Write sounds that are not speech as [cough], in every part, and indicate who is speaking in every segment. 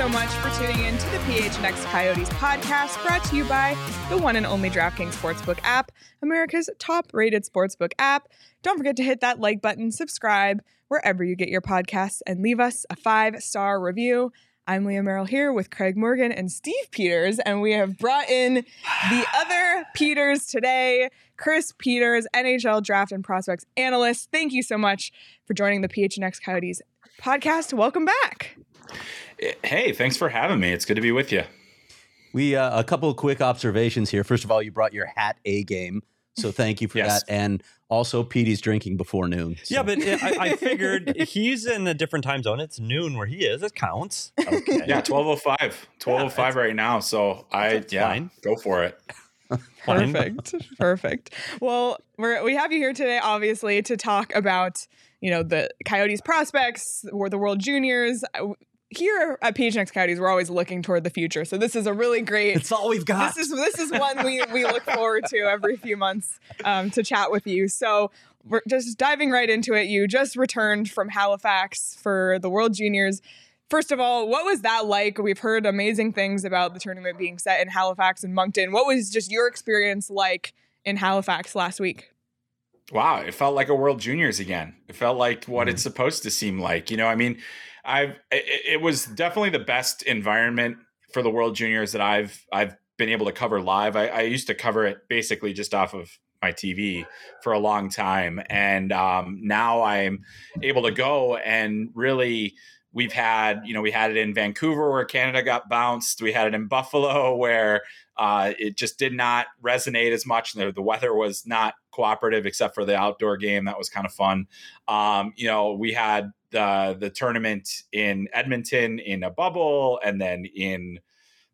Speaker 1: so much for tuning in to the PHNX Coyotes podcast brought to you by the one and only DraftKings Sportsbook app, America's top rated sportsbook app. Don't forget to hit that like button, subscribe wherever you get your podcasts, and leave us a five star review. I'm Leah Merrill here with Craig Morgan and Steve Peters, and we have brought in the other Peters today, Chris Peters, NHL draft and prospects analyst. Thank you so much for joining the PHNX Coyotes podcast. Welcome back.
Speaker 2: Hey, thanks for having me. It's good to be with you.
Speaker 3: We uh, a couple of quick observations here. First of all, you brought your hat A game, so thank you for
Speaker 2: Yes.
Speaker 3: that. And also, Petey's drinking before noon. so-
Speaker 4: Yeah, but I, I figured he's in a different time zone. It's noon where he is. It counts. Okay.
Speaker 2: Yeah, 1205. 1205 right now. So I yeah,
Speaker 4: fine.
Speaker 2: go for it. [laughs]
Speaker 1: Perfect. Perfect. Well, we're, we have you here today, obviously, to talk about, you know, the Coyotes prospects or the World Juniors. Here at PHNX Coyotes, we're always looking toward the future. So this is a really great
Speaker 3: it's all we've got.
Speaker 1: this is this is one we we look forward to every few months um, to chat with you. So we're just diving right into it. You just returned from Halifax for the World Juniors. First of all, what was that like? We've heard amazing things about the tournament being set in Halifax and Moncton. What was just your experience like in Halifax last week?
Speaker 2: Wow, it felt like a World Juniors again. It felt like what
Speaker 3: Mm-hmm.
Speaker 2: it's supposed to seem like. You know, I mean, I've it, it was definitely the best environment for the World Juniors that I've I've been able to cover live. I, I used to cover it basically just off of my TV for a long time, and um, now I'm able to go and really. We've had, you know, we had it in Vancouver where Canada got bounced. We had it in Buffalo where uh, it just did not resonate as much. The, the weather was not cooperative except for the outdoor game. That was kind of fun. Um, you know, we had the the tournament in Edmonton in a bubble, and then in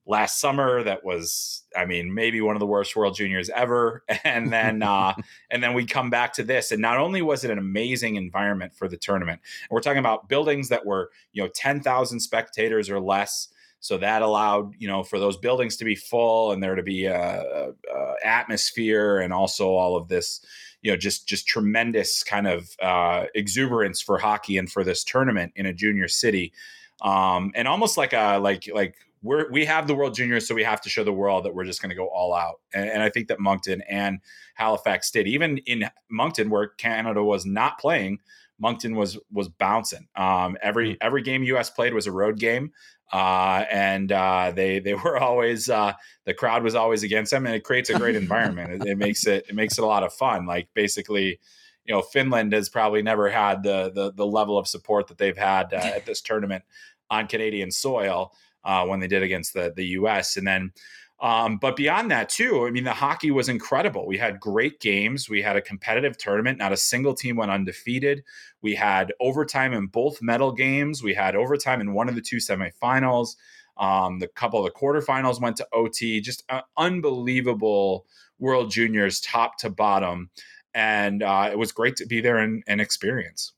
Speaker 2: last summer that was, I mean, maybe one of the worst World Juniors ever. [laughs] And then uh, [laughs] and then we come back to this, and not only was it an amazing environment for the tournament, and we're talking about buildings that were you know ten thousand spectators or less. So that allowed, you know, for those buildings to be full and there to be a, a atmosphere and also all of this, you know, just just tremendous kind of uh, exuberance for hockey and for this tournament in a junior city, um, and almost like a like like we're we have the World Juniors, so we have to show the world that we're just going to go all out. And, and I think that Moncton and Halifax did. Even in Moncton, where Canada was not playing, Moncton was was bouncing. Um, every every game U.S. played was a road game, uh, and uh, they they were [laughs] always uh, the crowd was always against them, and it creates a great [laughs] environment. It, it makes it it makes it a lot of fun. Like basically. You know, Finland has probably never had the the, the level of support that they've had uh, [laughs] at this tournament on Canadian soil uh, when they did against the the U.S. And then, um, but beyond that too, I mean, the hockey was incredible. We had great games. We had a competitive tournament. Not a single team went undefeated. We had overtime in both medal games. We had overtime in one of the two semifinals. Um, the couple of the quarterfinals went to OT. Just uh, unbelievable World Juniors, top to bottom, and uh, it was great to be there and, and experience.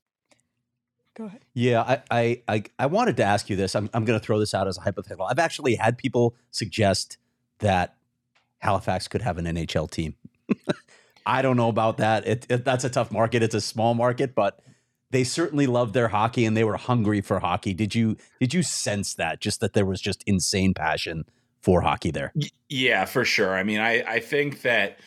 Speaker 1: Go ahead.
Speaker 3: Yeah, I, I, I, I wanted to ask you this. I'm, I'm going to throw this out as a hypothetical. I've actually had people suggest that Halifax could have an NHL team. [laughs] I don't know about that. It, it, that's a tough market. It's a small market, but they certainly loved their hockey and they were hungry for hockey. Did you did you sense that? Just that there was just insane passion for hockey there.
Speaker 2: Yeah, for sure. I mean, I I think that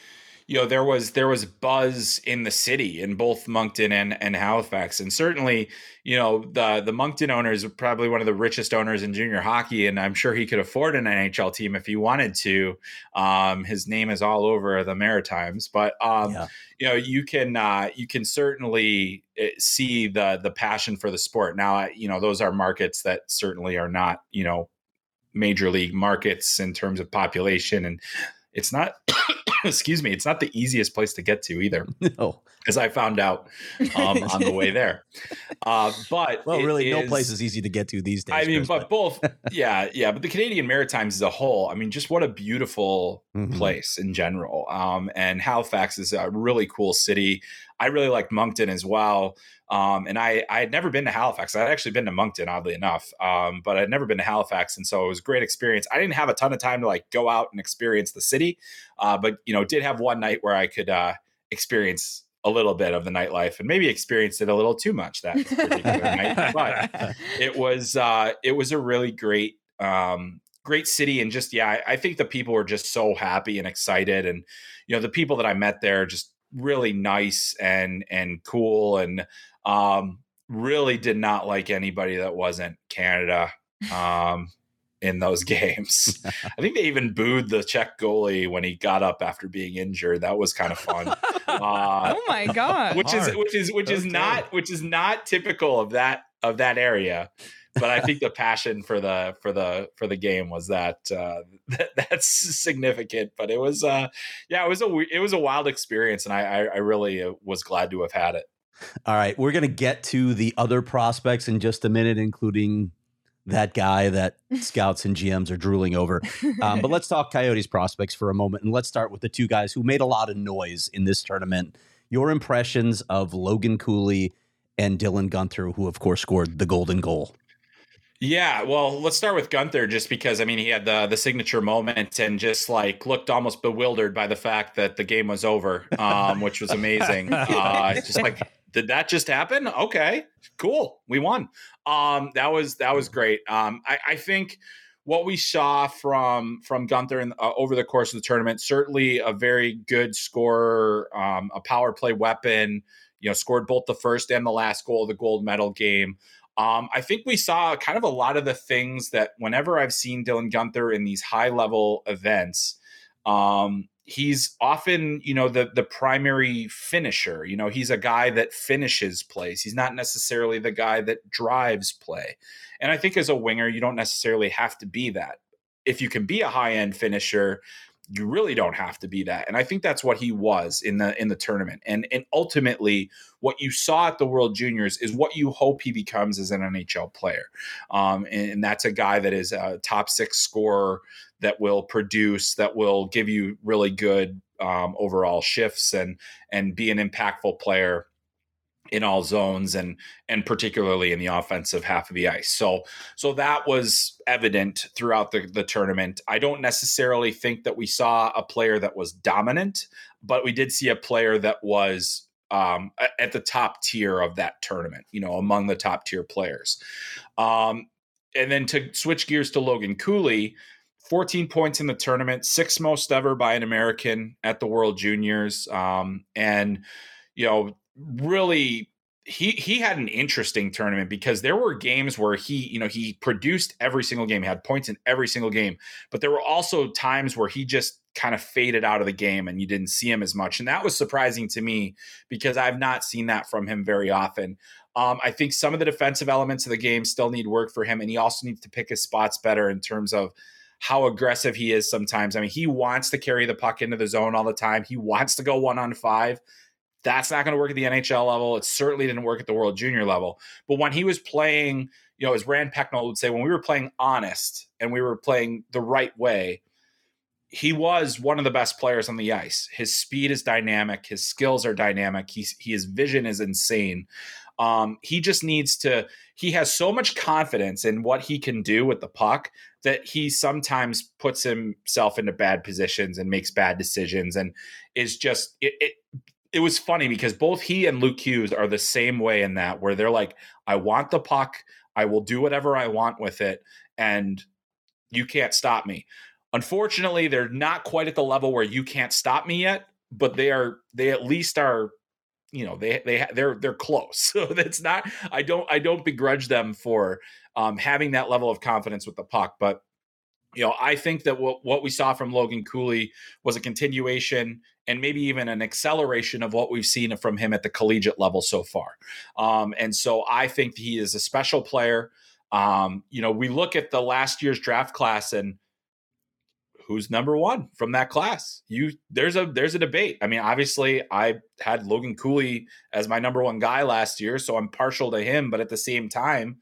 Speaker 2: you know there was there was buzz in the city in both Moncton and and Halifax, and certainly you know the the Moncton owners are probably one of the richest owners in junior hockey, and I'm sure he could afford an NHL team if he wanted to. Um, his name is all over the Maritimes, but um,
Speaker 3: Yeah.
Speaker 2: you know you can uh, you can certainly uh, see the the passion for the sport. Now, you know those are markets that certainly are not you know major league markets in terms of population and it's not [coughs] excuse me it's not the easiest place to get to either [laughs]
Speaker 3: No.
Speaker 2: As i found out um, on the way there uh, but
Speaker 3: Well, really, no place is easy to get to these days.
Speaker 2: I mean,
Speaker 3: Chris,
Speaker 2: but both, [laughs] yeah, yeah. But the Canadian Maritimes as a whole, I mean, just what a beautiful
Speaker 3: Mhm.
Speaker 2: place in general. Um, and Halifax is a really cool city. I really like Moncton as well. Um, and I, I had never been to Halifax. I'd actually been to Moncton, oddly enough, um, but I'd never been to Halifax, and so it was a great experience. I didn't have a ton of time to like go out and experience the city, uh, but you know, did have one night where I could uh, experience a little bit of the nightlife and maybe experienced it a little too much that particular night. [laughs] But it was uh, it was a really great Um, great city, and just yeah, I, I think the people were just so happy and excited, and you know the people that I met there just really nice and and cool, and um, really did not like anybody that wasn't Canada. Um, in those [laughs] games. I think they even booed the Czech goalie when he got up after being injured. That was kind of fun. [laughs] Uh,
Speaker 1: oh my god!
Speaker 2: which is which is which is
Speaker 4: Okay.
Speaker 2: not which is not typical of that of that area. But I think the [laughs] passion for the for the for the game was that, uh, that that's significant. But it was uh, yeah, it was a it was a wild experience, and I I, I really uh, was glad to have had it.
Speaker 3: All right, we're going to get to the other prospects in just a minute, including that guy that [laughs] scouts and GMs are drooling over. Um, but let's talk Coyotes prospects for a moment, and let's start with the two guys who made a lot of noise in this tournament. Your impressions of Logan Cooley and Dylan Guenther, who of course scored the golden goal.
Speaker 2: Yeah, well, let's start with Guenther, just because I mean he had the the signature moment and just like looked almost bewildered by the fact that the game was over, um, which was amazing. [laughs] uh, just like, did that just happen? Okay, cool, we won. Um, that was that was great. Um, I, I think what we saw from from Guenther in, uh, over the course of the tournament certainly a very good scorer, um, a power play weapon. You know, scored both the first and the last goal of the gold medal game. Um, I think we saw kind of a lot of the things that whenever I've seen Dylan Guenther in these high level events, um, he's often, you know, the the primary finisher. You know, he's a guy that finishes plays. He's not necessarily the guy that drives play. And I think as a winger, you don't necessarily have to be that. If you can be a high end finisher, you really don't have to be that. And I think that's what he was in the in the tournament. And and ultimately, what you saw at the World Juniors is what you hope he becomes as an NHL player. Um, and, and that's a guy that is a top six scorer that will produce, that will give you really good um, overall shifts and and be an impactful player in all zones and and particularly in the offensive half of the ice. So so that was evident throughout the the tournament. I don't necessarily think that we saw a player that was dominant, but we did see a player that was um, at the top tier of that tournament. You know, among the top tier players. Um, and then to switch gears to Logan Cooley. 14 points in the tournament, sixth most ever by an American at the World Juniors. Um, and, you know, really he he had an interesting tournament because there were games where he you know he produced every single game he had points in every single game but there were also times where he just kind of faded out of the game and you didn't see him as much and that was surprising to me because I've not seen that from him very often um, I think some of the defensive elements of the game still need work for him and he also needs to pick his spots better in terms of how aggressive he is sometimes I mean he wants to carry the puck into the zone all the time he wants to go one on five that's not going to work at the NHL level. It certainly didn't work at the World Junior level. But when he was playing, you know, as Rand Pecknold would say, when we were playing honest and we were playing the right way, he was one of the best players on the ice. His speed is dynamic. His skills are dynamic. He's, his vision is insane. Um, he just needs to. He has so much confidence in what he can do with the puck that he sometimes puts himself into bad positions and makes bad decisions and is just it, it it was funny because both he and Luke Hughes are the same way in that where they're like, I want the puck, I will do whatever I want with it, and you can't stop me. Unfortunately, they're not quite at the level where you can't stop me yet, but they are they at least are you know they they they're they're close. [laughs] So that's not i don't i don't begrudge them for um, having that level of confidence with the puck but you know i think that what, what we saw from logan cooley was a continuation and maybe even an acceleration of what we've seen from him at the collegiate level so far. Um, and so i think he is a special player. Um, you know we look at the last year's draft class and who's number one from that class you there's a there's a debate i mean obviously i had logan cooley as my number one guy last year so i'm partial to him but at the same time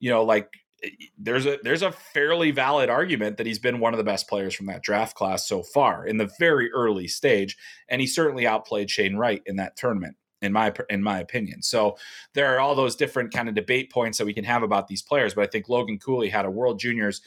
Speaker 2: you know like eh, there's a there's a fairly valid argument that he's been one of the best players from that draft class so far in the very early stage and he certainly outplayed Shane Wright in that tournament in my in my opinion. So there are all those different kind of debate points that we can have about these players, but I think Logan Cooley had a World Juniors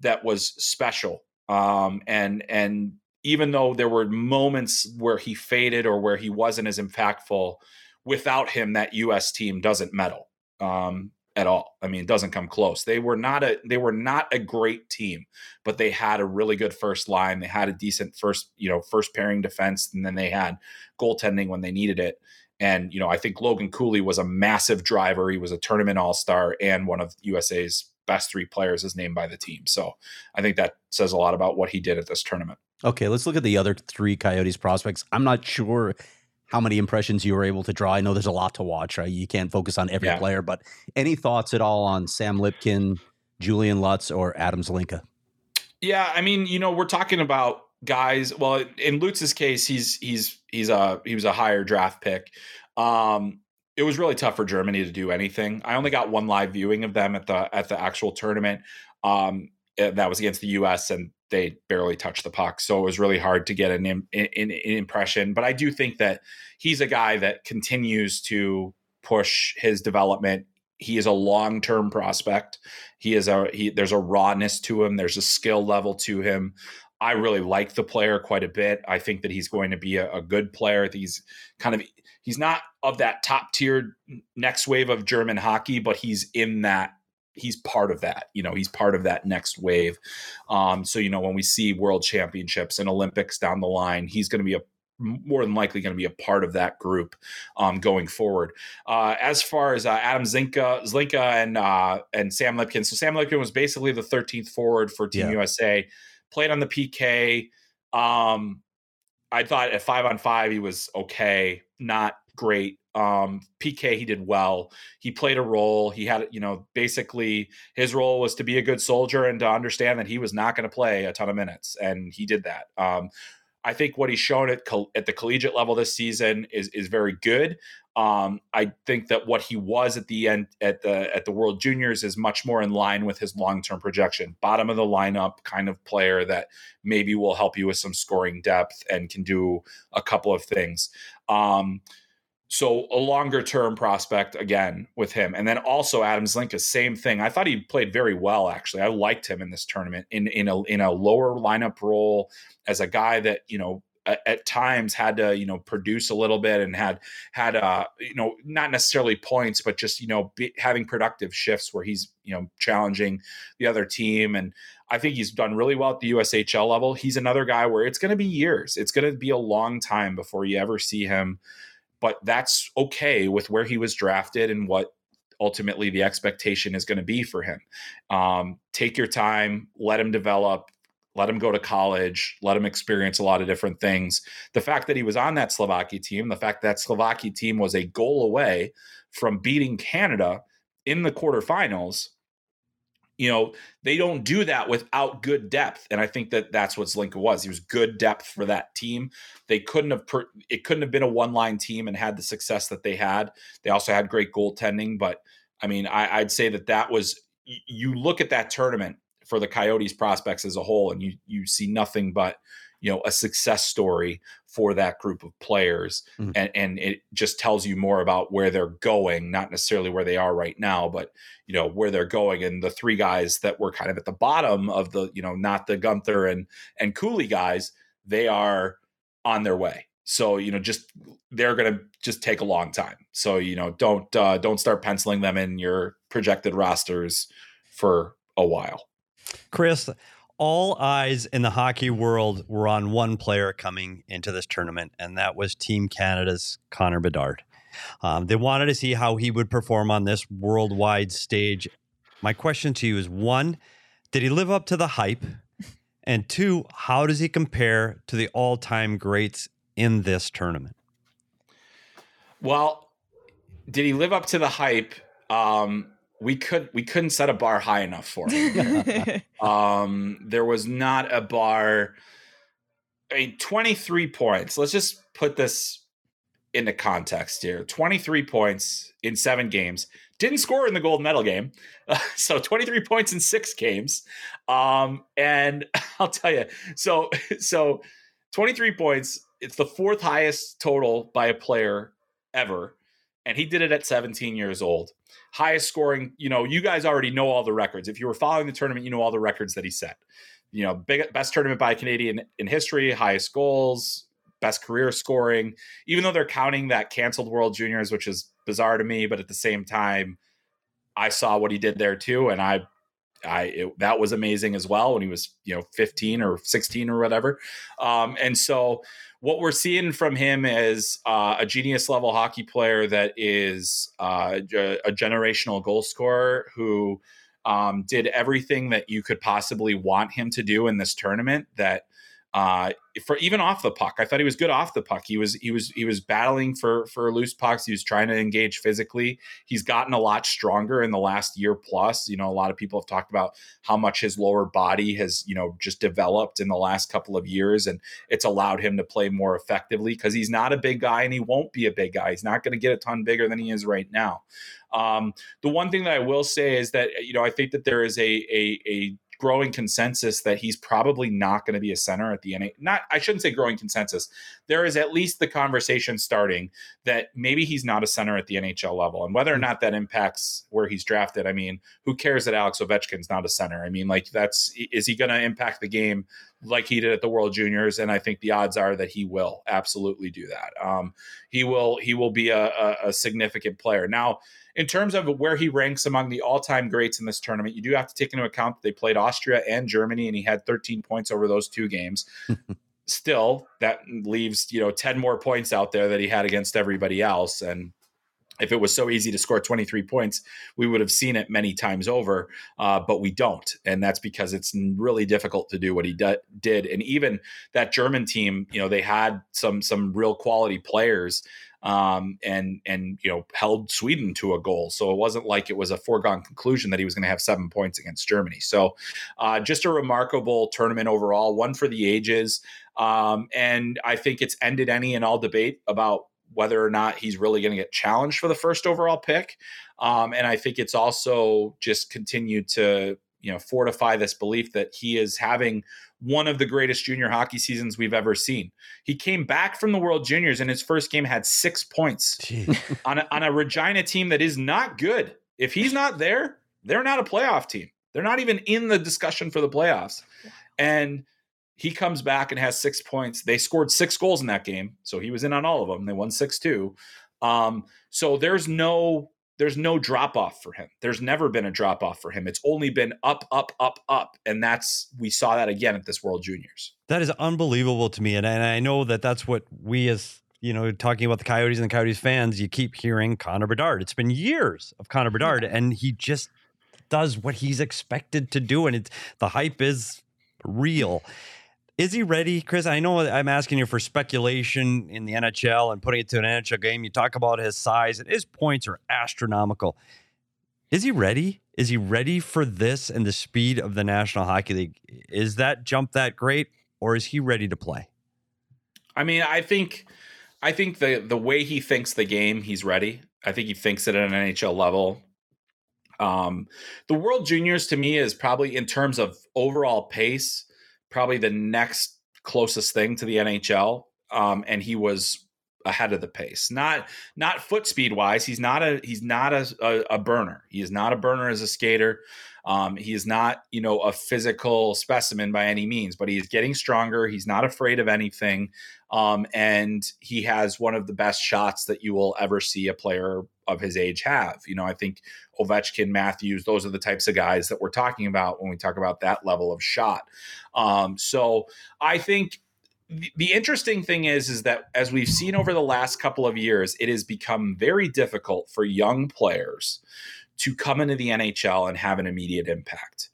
Speaker 2: that was special. Um, and and even though there were moments where he faded or where he wasn't as impactful, without him that US team doesn't medal. Um, at all. I mean, it doesn't come close. They were not a they were not a great team, but they had a really good first line. They had a decent first, you know, first pairing defense, and then they had goaltending when they needed it. And you know, I think Logan Cooley was a massive driver. He was a tournament all star and one of USA's best three players is named by the team. So I think that says a lot about what he did at this tournament.
Speaker 3: Okay, let's look at the other three Coyotes prospects. I'm not sure how many impressions you were able to draw. I know there's a lot to watch, right? You can't focus on every yeah. player, but any thoughts at all on Sam Lipkin, Julian Lutz, or Adam Zlinka?
Speaker 2: Yeah, I mean, you know, we're talking about guys. Well, in Lutz's case, he's he's he's a he was a higher draft pick. Um, it was really tough for Germany to do anything. I only got one live viewing of them at the at the actual tournament. Um, eh, that was against the U.S. and they barely touched the puck, so it was really hard to get an, an, an impression. But I do think that he's a guy that continues to push his development. He is a long term prospect. He is a he. There's a rawness to him. There's a skill level to him. I really like the player quite a bit. I think that he's going to be a, a good player. He's kind of he's not of that top tier next wave of German hockey, but he's in that he's part of that. You know, he's part of that next wave. Um, so you know, when we see world championships and Olympics down the line, he's going to be a more than likely going to be a part of that group um, going forward. Uh, as far as uh, Adam Zinka, Zlinka, and uh, and Sam Lipkin, so Sam Lipkin was basically the 13th forward for Team yeah. USA. Played on the PK. Um, I thought at five on five he was okay, not great. Um, PK he did well. He played a role. He had you know basically his role was to be a good soldier and to understand that he was not going to play a ton of minutes, and he did that. Um, I think what he's shown at at the collegiate level this season is is very good. Um, I think that what he was at the end at the at the World Juniors is much more in line with his long term projection. Bottom of the lineup kind of player that maybe will help you with some scoring depth and can do a couple of things. Um, so a longer term prospect again with him, and then also Adam Zlinka, same thing. I thought he played very well actually. I liked him in this tournament in in a in a lower lineup role as a guy that you know at, at, times had to you know produce a little bit and had had uh you know not necessarily points but just you know be, having productive shifts where he's you know challenging the other team and I think he's done really well at the USHL level. He's another guy where it's going to be years. It's going to be a long time before you ever see him but that's okay with where he was drafted and what ultimately the expectation is going to be for him. Um, take your time, let him develop, let him go to college, let him experience a lot of different things. The fact that he was on that Slovakia team, the fact that Slovakia team was a goal away from beating Canada in the quarterfinals, you know, they don't do that without good depth. And I think that that's what Zlinka was. He was good depth for that team. They couldn't have, per, it couldn't have been a one line team and had the success that they had. They also had great goaltending. But I mean, I, I'd say that that was, you look at that tournament for the Coyotes prospects as a whole, and you you see nothing but you know a success story for that group of players, mm-hmm. and and it just tells you more about where they're going, not necessarily where they are right now, but you know where they're going. And the three guys that were kind of at the bottom of the you know not the Guenther and and Cooley guys, they are on their way. So you know, just they're going to just take a long time. So you know, don't uh, don't start penciling them in your projected rosters for a while.
Speaker 4: Chris, all eyes in the hockey world were on one player coming into this tournament, and that was Team Canada's Connor Bedard. Um, they wanted to see how he would perform on this worldwide stage. My question to you is one, did he live up to the hype? [laughs] And two, how does he compare to the all time greats in this tournament?
Speaker 2: Well, did he live up to the hype? Um, we could we couldn't set a bar high enough for him. [laughs] um, there was not a bar. I mean, twenty three points. Let's just put this into context here. Twenty three points in seven games. Didn't score in the gold medal game, uh, [laughs] so twenty three points in six games. Um, and [laughs] I'll tell you, so so twenty three points. It's the fourth highest total by a player ever, and he did it at seventeen years old highest scoring. You know, you guys already know all the records. If you were following the tournament, you know all the records that he set. You know, big, best tournament by a Canadian in history, highest goals, best career scoring. Even though they're counting that canceled World Juniors, which is bizarre to me, but at the same time, I saw what he did there too, and I I it, that was amazing as well when he was you know 15 or 16 or whatever. Um, and so what we're seeing from him is uh, a genius level hockey player that is uh, a generational goal scorer who um, did everything that you could possibly want him to do in this tournament. That uh, for even off the puck. I thought he was good off the puck. He was he was he was battling for for loose pucks. He was trying to engage physically. He's gotten a lot stronger in the last year plus. You know, a lot of people have talked about how much his lower body has you know just developed in the last couple of years, and it's allowed him to play more effectively because he's not a big guy and he won't be a big guy. He's not going to get a ton bigger than he is right now. Um, the one thing that I will say is that you know I think that there is a a, a growing consensus that he's probably not going to be a center at the NA. Not, I shouldn't say growing consensus. There is at least the conversation starting that maybe he's not a center at the NHL level, and whether or mm. not that impacts where he's drafted. I mean, who cares that Alex Ovechkin's not a center? I mean, like that's is he going to impact the game like he did at the World Juniors? And I think the odds are that he will absolutely do that. Um, he will he will be a, a, a significant player now in terms of where he ranks among the all-time greats in this tournament, you do have to take into account that they played Austria and Germany, and he had 13 points over those two games. [laughs] Still, that leaves you know 10 more points out there that he had against everybody else, and if it was so easy to score 23 points, we would have seen it many times over, uh, but we don't. And that's because it's really difficult to do what he did. And even that German team, you know, they had some some real quality players um, and and you know held Sweden to a goal. So it wasn't like it was a foregone conclusion that he was going to have seven points against Germany. So uh, just a remarkable tournament overall, one for the ages. Um, and I think it's ended any and all debate about whether or not he's really going to get challenged for the first overall pick. Um, and I think it's also just continued to you know fortify this belief that he is having one of the greatest junior hockey seasons we've ever seen. He came back from the World Juniors and his first game had six points [laughs] on a, on a Regina team that is not good. If he's not there, they're not a playoff team. They're not even in the discussion for the playoffs. And he comes back and has six points. They scored six goals in that game, so he was in on all of them. They won six two. Um, so there's no there's no drop off for him. There's never been a drop off for him. It's only been up, up, up, up, and that's we saw that again at this World Juniors.
Speaker 4: That is unbelievable to me, and, and I know that that's what we as you know talking about the Coyotes and the Coyotes fans. You keep hearing Connor Bedard. It's been years of Connor Bedard, yeah. and he just does what he's expected to do, and it's the hype is real. Is he ready, Chris? I know I'm asking you for speculation in the NHL and putting it to an NHL game. You talk about his size and his points are astronomical. Is he ready? Is he ready for this and the speed of the National Hockey League? Is that jump that great, or is he ready to play?
Speaker 2: I mean, I think, I think the the way he thinks the game, he's ready. I think he thinks it at an NHL level. Um, the World Juniors to me is probably in terms of overall pace probably the next closest thing to the NHL. Um, and he was ahead of the pace. Not not foot speed wise. He's not a he's not a, a, a burner. He is not a burner as a skater. Um, he is not you know a physical specimen by any means, but he is getting stronger. He's not afraid of anything, um, and he has one of the best shots that you will ever see a player of his age have. You know, I think Ovechkin, Matthews, those are the types of guys that we're talking about when we talk about that level of shot. Um, so I think the, the interesting thing is, is that as we've seen over the last couple of years, it has become very difficult for young players to come into the NHL and have an immediate impact.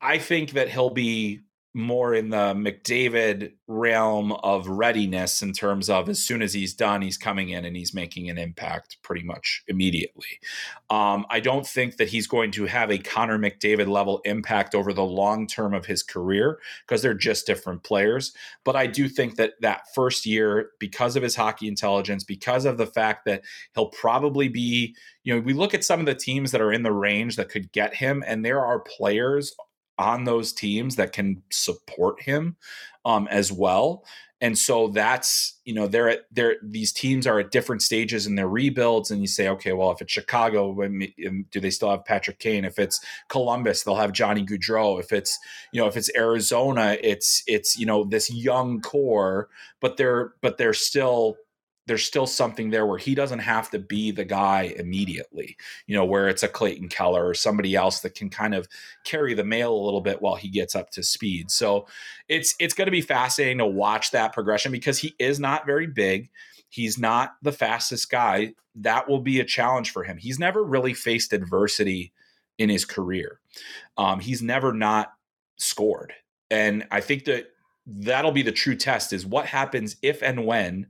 Speaker 2: I think that he'll be more in the McDavid realm of readiness in terms of as soon as he's done, he's coming in and he's making an impact pretty much immediately. Um, I don't think that he's going to have a Connor McDavid level impact over the long term of his career because they're just different players. But I do think that that first year, because of his hockey intelligence, because of the fact that he'll probably be, you know, we look at some of the teams that are in the range that could get him, and there are players on those teams that can support him um, as well. And so that's you know they're at they're these teams are at different stages in their rebuilds, and you say, okay, well, if it's Chicago, do they still have Patrick Kane? If it's Columbus, they'll have Johnny Gaudreau. If it's you know if it's Arizona, it's it's you know this young core, but they're but they're still there's still something there where he doesn't have to be the guy immediately, you know, where it's a Clayton Keller or somebody else that can kind of carry the mail a little bit while he gets up to speed. So it's it's going to be fascinating to watch that progression because he is not very big. He's not the fastest guy. That will be a challenge for him. He's never really faced adversity in his career. Um, he's never not scored. And I think that that'll be the true test is what happens if and when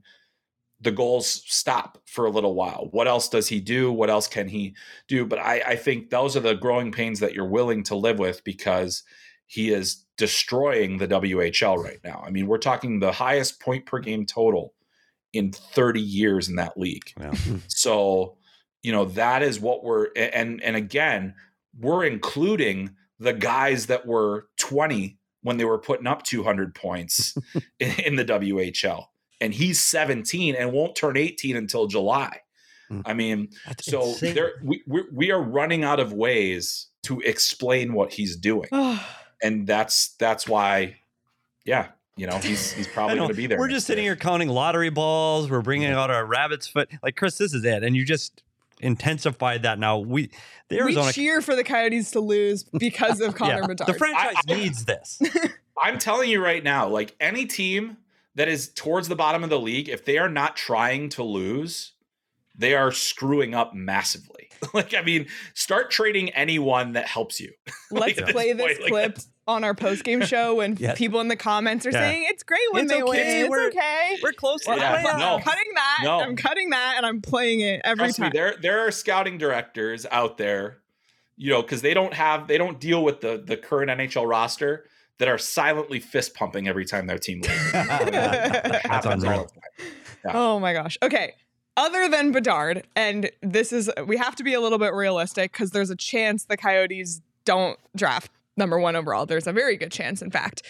Speaker 2: the goals stop for a little while. What else does he do? What else can he do? But I, I think those are the growing pains that you're willing to live with because he is destroying the WHL right now. I mean, we're talking the highest point per game total in 30 years in that league. Yeah. Hmm. so, you know, that is what we're and and again, we're including the guys that were 20 when they were putting up 200 points [laughs] in, in the WHL and he's 17 and won't turn 18 until July. Mm. I mean, That's so there we, we we are running out of ways to explain what he's doing, [sighs] and that's that's why, yeah, you know, he's he's [laughs] probably going to be there.
Speaker 4: We're just sitting here counting lottery balls. We're bringing out our rabbit's foot. Like Chris, this is it, and you just intensified that. Now we
Speaker 1: the Arizona we cheer for the Coyotes to lose because of [laughs] Connor yeah, Bedard.
Speaker 4: The franchise I, needs this. [laughs]
Speaker 2: I'm telling you right now, like any team that is towards the bottom of the league, if they are not trying to lose, they are screwing up massively. [laughs] like, I mean, start trading anyone that helps you. [laughs]
Speaker 1: Let's like, play this, this clip like on our post game [laughs] show when yes. people in the comments are yeah. saying it's great when it's they okay. win. It's
Speaker 4: we're,
Speaker 1: okay.
Speaker 4: We're close.
Speaker 1: Well, yeah. no. I'm cutting that. No. I'm cutting that, and I'm playing it every Trust time.
Speaker 2: Me, there, there are scouting directors out there, you know, because they don't have, they don't deal with the the current NHL roster that are silently fist pumping every time their team loses. [laughs] That's
Speaker 1: unreal. Yeah. Oh my gosh. Okay. Other than Bedard, and this is we have to be a little bit realistic because there's a chance the Coyotes don't draft number one overall. There's a very good chance, in fact.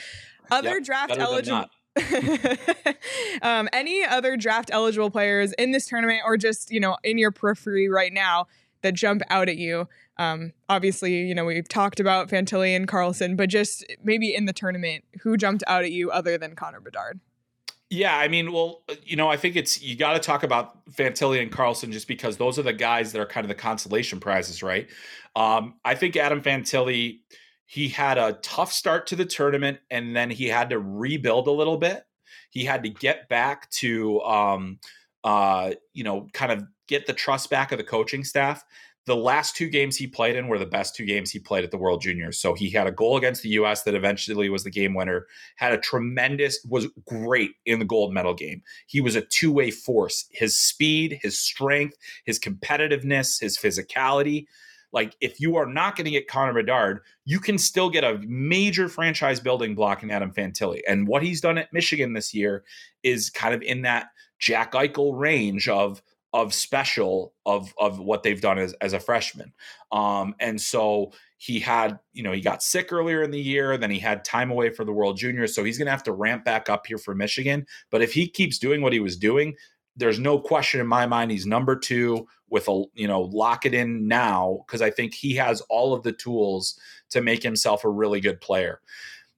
Speaker 1: Other yep, draft eligible. [laughs] um, any other draft eligible players in this tournament or just you know in your periphery right now that jump out at you um, obviously, you know, we've talked about Fantilli and Carlson, but just maybe in the tournament, who jumped out at you other than Connor Bedard?
Speaker 2: Yeah, I mean, well, you know, I think it's you got to talk about Fantilli and Carlson just because those are the guys that are kind of the consolation prizes, right? Um, I think Adam Fantilli, he had a tough start to the tournament, and then he had to rebuild a little bit. He had to get back to, um, uh, you know, kind of get the trust back of the coaching staff the last two games he played in were the best two games he played at the World Juniors. So he had a goal against the US that eventually was the game winner, had a tremendous, was great in the gold medal game. He was a two way force. His speed, his strength, his competitiveness, his physicality. Like, if you are not going to get Connor Bedard, you can still get a major franchise building block in Adam Fantilli. And what he's done at Michigan this year is kind of in that Jack Eichel range of of special of of what they've done as, as a freshman. Um, and so he had, you know, he got sick earlier in the year, then he had time away for the World Juniors. So he's gonna have to ramp back up here for Michigan. But if he keeps doing what he was doing, there's no question in my mind he's number two with a you know lock it in now because I think he has all of the tools to make himself a really good player.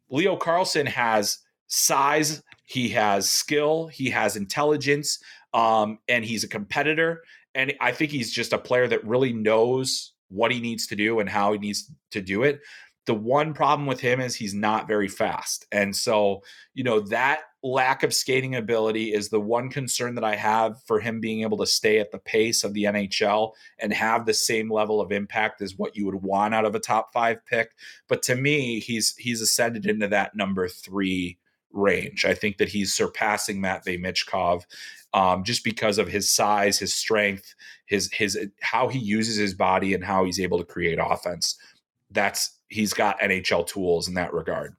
Speaker 2: Leo Carlson has size, he has skill, he has intelligence um, and he's a competitor. And I think he's just a player that really knows what he needs to do and how he needs to do it. The one problem with him is he's not very fast. And so, you know, that lack of skating ability is the one concern that I have for him being able to stay at the pace of the NHL and have the same level of impact as what you would want out of a top 5 pick. But to me, he's he's ascended into that number 3 range. I think that he's surpassing Matvei Michkov um, just because of his size, his strength, his his how he uses his body and how he's able to create offense. That's he's got NHL tools in that regard.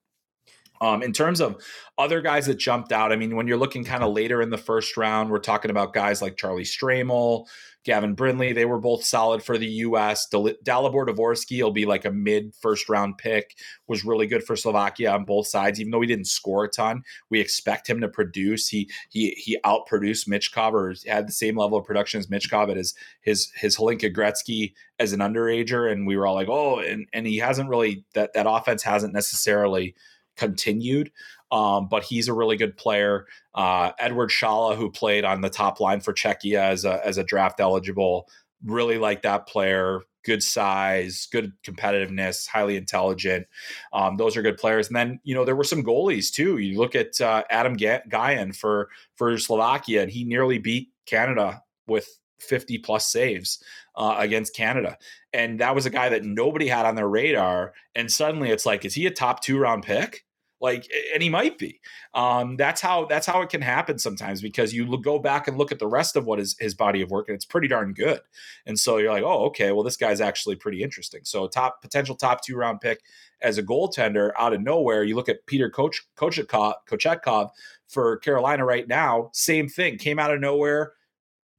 Speaker 2: Um, in terms of other guys that jumped out, I mean, when you're looking kind of later in the first round, we're talking about guys like Charlie Stramel, Gavin Brindley. They were both solid for the U.S. Dalibor Dvorsky will be like a mid first round pick. Was really good for Slovakia on both sides, even though he didn't score a ton. We expect him to produce. He he he outproduced Michkov or had the same level of production as Michkov at his his his Hlinka Gretzky as an underager, and we were all like, oh, and and he hasn't really that that offense hasn't necessarily continued. Um, but he's a really good player. Uh, Edward Shala, who played on the top line for Czechia as a, as a draft eligible, really like that player. Good size, good competitiveness, highly intelligent. Um, those are good players. And then you know there were some goalies too. You look at uh, Adam Gajan for for Slovakia, and he nearly beat Canada with 50 plus saves uh, against Canada. And that was a guy that nobody had on their radar. And suddenly it's like, is he a top two round pick? Like and he might be. Um, that's how that's how it can happen sometimes because you go back and look at the rest of what is his body of work and it's pretty darn good. And so you're like oh okay well this guy's actually pretty interesting. So top potential top two round pick as a goaltender out of nowhere you look at peter Koch, Kochetkov, Kochetkov for carolina right now same thing came out of nowhere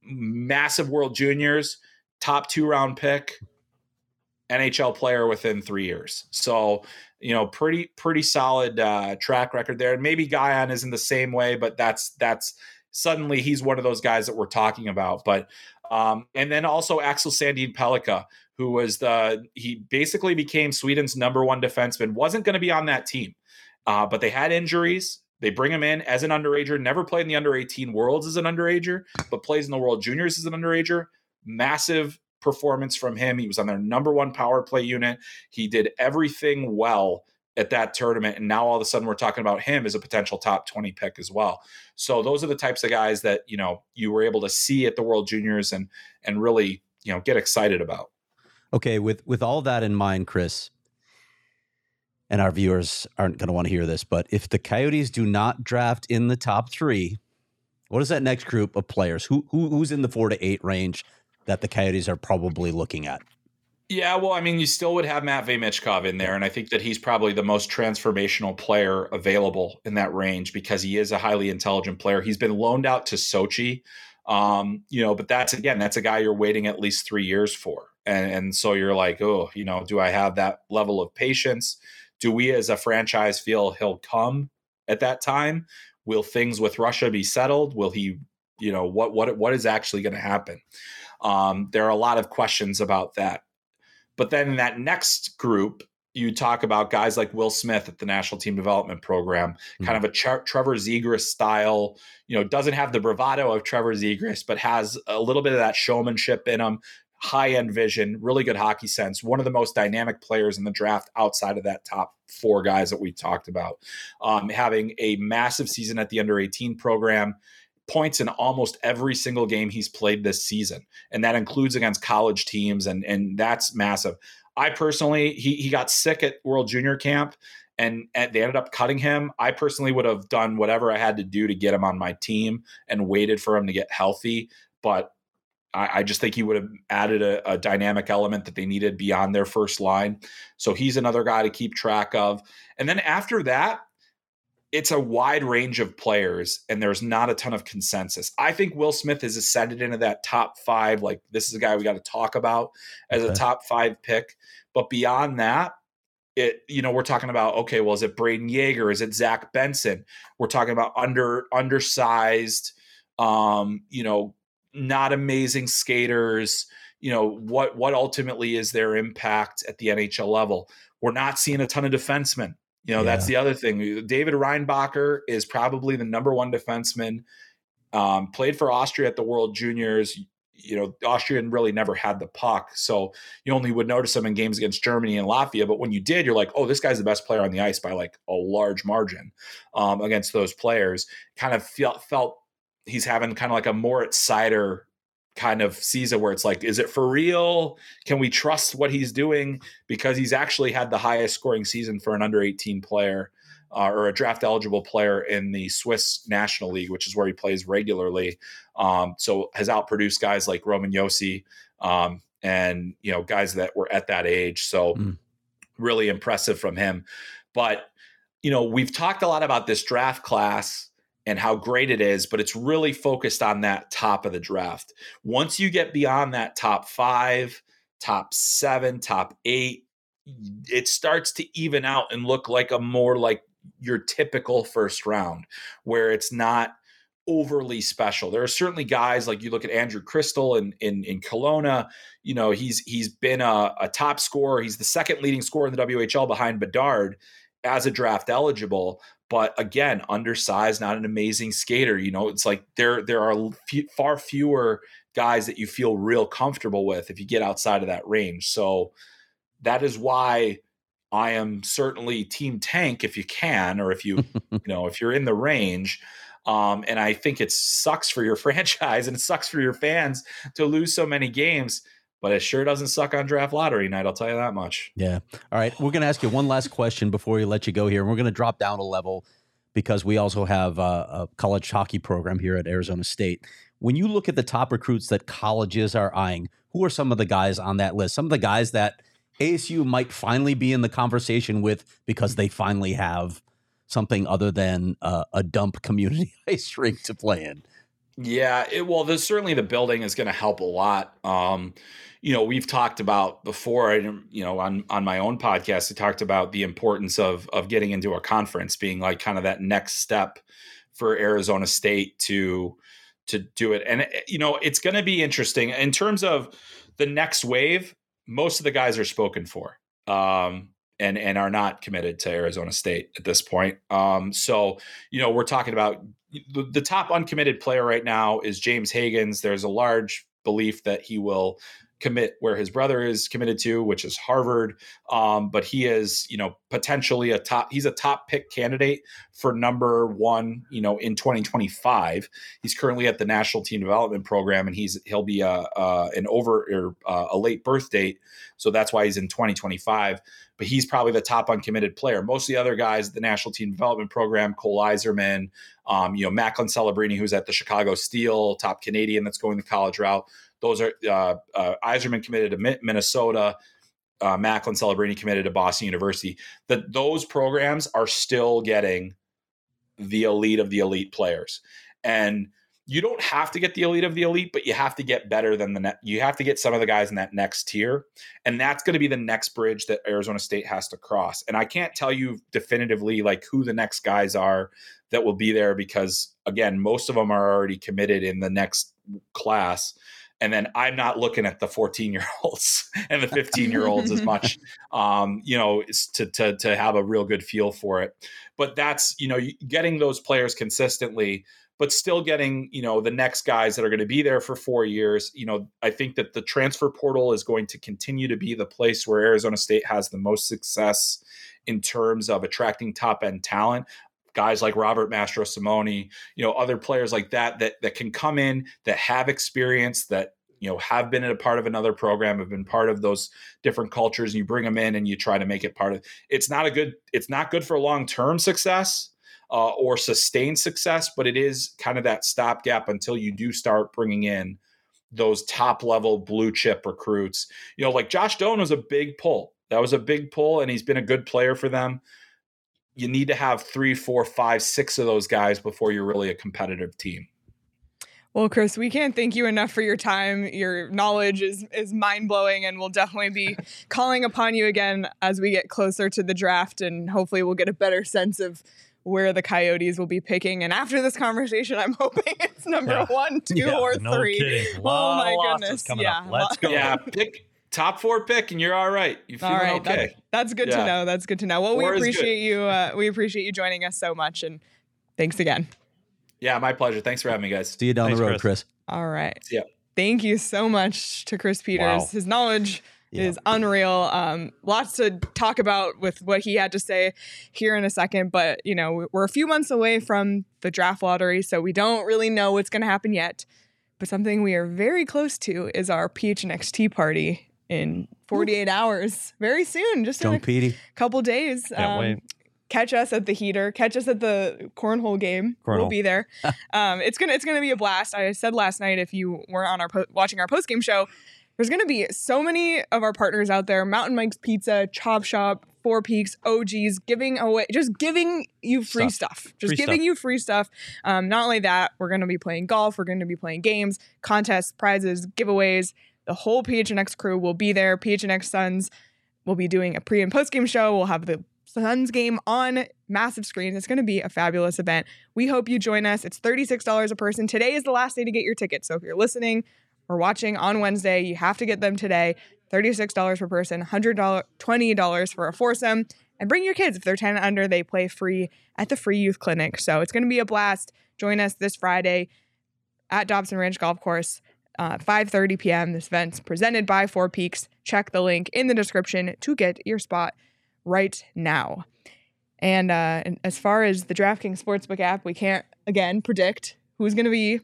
Speaker 2: massive world juniors top two round pick NHL player within three years. So, you know, pretty pretty solid uh, track record there. And maybe Gajan isn't the same way, but that's that's suddenly he's one of those guys that we're talking about. But um, and then also Axel Sandin Pellikka, who was the he basically became Sweden's number one defenseman, wasn't going to be on that team, uh, but they had injuries. They bring him in as an underager, never played in the under 18 worlds as an underager, but plays in the world juniors as an underager. Massive performance from him. He was on their number one power play unit. He did everything well at that tournament. And now all of a sudden we're talking about him as a potential top 20 pick as well. So those are the types of guys that, you know, you were able to see at the World Juniors and and really, you know, get excited about.
Speaker 3: Okay, with with all that in mind, Chris, and our viewers aren't going to want to hear this, but if the Coyotes do not draft in the top 3, what is that next group of players? Who, who who's in the 4 to 8 range that the Coyotes are probably looking at.
Speaker 2: Yeah, well, I mean, you still would have Matvey Michkov in there, and I think that he's probably the most transformational player available in that range because he is a highly intelligent player. He's been loaned out to Sochi, um, you know, but that's again, that's a guy you're waiting at least three years for, and, and so you're like, oh, you know, do I have that level of patience? Do we, as a franchise, feel he'll come at that time? Will things with Russia be settled? Will he, you know, what what what is actually going to happen? Um, there are a lot of questions about that. But then in that next group, you talk about guys like Will Smith at the National Team Development Program, mm-hmm. kind of a Trevor Zegras style, you know, doesn't have the bravado of Trevor Zegras, but has a little bit of that showmanship in him, high end vision, really good hockey sense, one of the most dynamic players in the draft outside of that top four guys that we talked about. Um, having a massive season at the under 18 program, points in almost every single game he's played this season, and that includes against college teams, and and that's massive. I personally, he he got sick at World Junior Camp, and, and they ended up cutting him. I personally would have done whatever I had to do to get him on my team and waited for him to get healthy, but. I, I just think he would have added a, a dynamic element that they needed beyond their first line. So he's another guy to keep track of. And then after that, it's a wide range of players and there's not a ton of consensus. I think Will Smith is ascended into that top five. Like this is a guy we got to talk about as okay. a top five pick. But beyond that, it you know we're talking about okay, well is it Brayden Yager? Is it Zach Benson? We're talking about under undersized, um, you know, not amazing skaters. You know what what ultimately is their impact at the NHL level? We're not seeing a ton of defensemen you know, yeah. that's the other thing. David Reinbacher is probably the number one defenseman. Um, played for Austria at the World Juniors. You know, Austrian really never had the puck, so you only would notice him in games against Germany and Latvia. But when you did, you're like, oh, this guy's the best player on the ice by like a large margin um, against those players. Kind of felt felt he's having kind of like a Moritz Seider kind of season where it's like, is it for real? Can we trust what he's doing? Because he's actually had the highest scoring season for an under 18 player uh, or a draft eligible player in the Swiss National League, which is where he plays regularly. Um, so has outproduced guys like Roman Josi um, and you know guys that were at that age. So mm. really impressive from him. But you know we've talked a lot about this draft class and how great it is, but it's really focused on that top of the draft. Once you get beyond that top five, top seven, top eight, it starts to even out and look like a more like your typical first round, where it's not overly special. There are certainly guys like you look at Andrew Cristall in in, in Kelowna. You know, he's he's been a, a top scorer. He's the second leading scorer in the WHL behind Bedard as a draft eligible, but again, undersized, not an amazing skater. You know, it's like there there are far fewer guys that you feel real comfortable with if you get outside of that range. So that is why I am certainly team tank if you can, or if you [laughs] you know if you're in the range. Um, and I think it sucks for your [laughs] franchise and it sucks for your fans to lose so many games but it sure doesn't suck on draft lottery night. I'll tell you that much.
Speaker 3: Yeah. All right. We're going to ask you one last question before we let you go here. We're going to drop down a level because we also have a, a college hockey program here at Arizona State. When you look at the top recruits that colleges are eyeing, who are some of the guys on that list? Some of the guys that ASU might finally be in the conversation with because they finally have something other than uh, a dump community [laughs] ice rink to play in.
Speaker 2: Yeah, it, well, there's certainly the building is going to help a lot. Um, you know, we've talked about before. I, you know, on on my own podcast, I talked about the importance of of getting into a conference being like kind of that next step for Arizona State to to do it. And eh, you know, it's going to be interesting in terms of the next wave. Most of the guys are spoken for. Um, and and are not committed to Arizona State at this point. Um, so you know we're talking about the, the top uncommitted player right now is James Hagens. There's a large belief that he will commit where his brother is committed to, which is Harvard. Um, but he is, you know, potentially a top. He's a top pick candidate for number one, you know, in 2025. He's currently at the National Team Development Program, and he's he'll be a, a an over or uh, a late birth date, so that's why he's in 2025. But he's probably the top uncommitted player. Most of the other guys, at the National Team Development Program, Cole Eiserman, um, you know, Macklin Celebrini, who's at the Chicago Steel, top Canadian that's going the college route those are uh, uh, Eiserman committed to Minnesota. Uh, Macklin Celebrini committed to Boston University. That those programs are still getting the elite of the elite players, and you don't have to get the elite of the elite, but you have to get better than the net. You have to get some of the guys in that next tier, and that's going to be the next bridge that Arizona State has to cross. And I can't tell you definitively like who the next guys are that will be there because again, most of them are already committed in the next class and then I'm not looking at the 14 year olds [laughs] and the 15 year olds as much, [laughs] um, you know, to, to to have a real good feel for it. But that's you know getting those players consistently, but still getting you know the next guys that are going to be there for four years. You know, I think that the transfer portal is going to continue to be the place where Arizona State has the most success in terms of attracting top end talent guys like Robert Mastrosimone, you know, other players like that that that can come in that have experience that you know have been a part of another program have been part of those different cultures and you bring them in and you try to make it part of it's not a good it's not good for long-term success uh, or sustained success but it is kind of that stopgap until you do start bringing in those top level blue chip recruits. You know like josh doan was a big pull. That was a big pull and he's been a good player for them you need to have three, four, five, six of those guys before you're really a competitive team.
Speaker 1: Well, Chris, we can't thank you enough for your time. Your knowledge is is mind blowing, and we'll definitely be [laughs] calling upon you again as we get closer to the draft, and hopefully, we'll get a better sense of where the Coyotes will be picking. And after this conversation, I'm [laughs] hoping it's number yeah. one, two, yeah, or
Speaker 4: no
Speaker 1: three.
Speaker 4: Kidding. Oh my goodness! Yeah, up. let's go.
Speaker 2: Yeah, pick top four pick and you're all right. You feel okay.
Speaker 1: That, that's good yeah. to know. That's good to know. Well, four we appreciate you. Uh, we appreciate you joining us so much, and thanks again.
Speaker 2: Yeah, my pleasure. Thanks for having me, guys.
Speaker 3: See you down
Speaker 2: thanks,
Speaker 3: the road, Chris. Chris.
Speaker 1: All right.
Speaker 2: Yeah.
Speaker 1: Thank you so much to Chris Peters. Wow. His knowledge yeah. is unreal. Um, lots to talk about with what he had to say here in a second, but you know we're a few months away from the draft lottery, so we don't really know what's going to happen yet. But something we are very close to is our PHNX tea party in 48 hours very soon, just in a Petey. couple days.
Speaker 4: Can't um, wait.
Speaker 1: Catch us at the heater. Catch us at the cornhole game. Cornhole. We'll be there. [laughs] um, it's gonna it's gonna be a blast. I said last night if you weren't on our po- watching our post game show, there's gonna be so many of our partners out there: Mountain Mike's Pizza, Chop Shop, Four Peaks, OGs, giving away just giving you free stuff, stuff. just free giving stuff. you free stuff. Um, not only that, we're gonna be playing golf. We're gonna be playing games, contests, prizes, giveaways. The whole PHNX crew will be there. PHNX Suns will be doing a pre and post game show. We'll have the Suns game on massive screens. It's going to be a fabulous event. We hope you join us. It's $36 a person. Today is the last day to get your tickets. So if you're listening or watching on Wednesday, you have to get them today. $36 per person, $120 for a foursome. and bring your kids. If they're 10 and under, they play free at the free youth clinic. So it's going to be a blast. Join us this Friday at Dobson Ranch Golf Course. Uh, 5:30 p.m. This event's presented by Four Peaks. Check the link in the description to get your spot right now. And, uh, and as far as the DraftKings Sportsbook app, we can't again predict who's going to be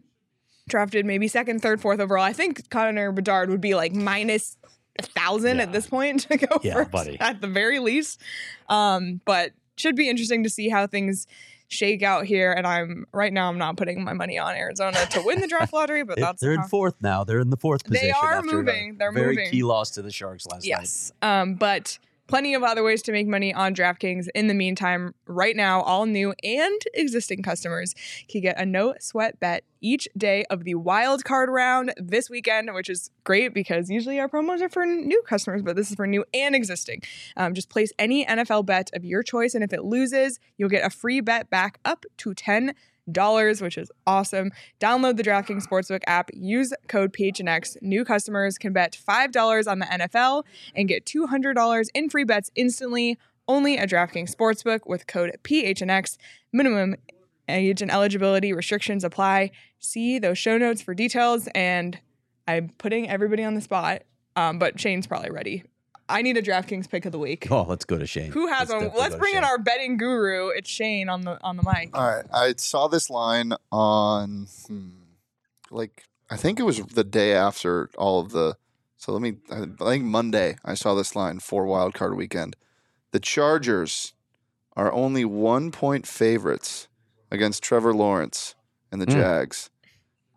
Speaker 1: drafted, maybe second, third, fourth overall. I think Connor Bedard would be like minus a thousand
Speaker 4: Yeah.
Speaker 1: at this point to go
Speaker 4: Yeah,
Speaker 1: first,
Speaker 4: buddy.
Speaker 1: at the very least. Um, but should be interesting to see how things shake out here. And I'm right now, I'm not putting my money on Arizona to win the draft [laughs] lottery, but that's
Speaker 3: they're in fourth now. They're in the fourth position. They are
Speaker 1: moving. They're
Speaker 3: very
Speaker 1: moving.
Speaker 3: key loss to the Sharks last night.
Speaker 1: Yes. Um, but plenty of other ways to make money on DraftKings. In the meantime, right now, all new and existing customers can get a no sweat bet each day of the wild card round this weekend, which is great because usually our promos are for new customers, but this is for new and existing. Um, just place any NFL bet of your choice, and if it loses, you'll get a free bet back up to ten which is awesome. Download the DraftKings Sportsbook app. Use code PHNX. New customers can bet five dollars on the NFL and get two hundred dollars in free bets instantly. Only at DraftKings Sportsbook with code PHNX. Minimum age and eligibility restrictions apply. See those show notes for details. And I'm putting everybody on the spot, um, but Shane's probably ready. I need a DraftKings pick of the week.
Speaker 3: Oh, let's go to Shane.
Speaker 1: Who has
Speaker 3: Let's
Speaker 1: one? Let's bring in our betting guru. It's Shane on the on the mic.
Speaker 5: All right. I saw this line on, hmm, like, I think it was the day after all of the. So let me, I think Monday, I saw this line for Wild Card Weekend. The Chargers are only one point favorites against Trevor Lawrence and the
Speaker 3: Mm.
Speaker 5: Jags.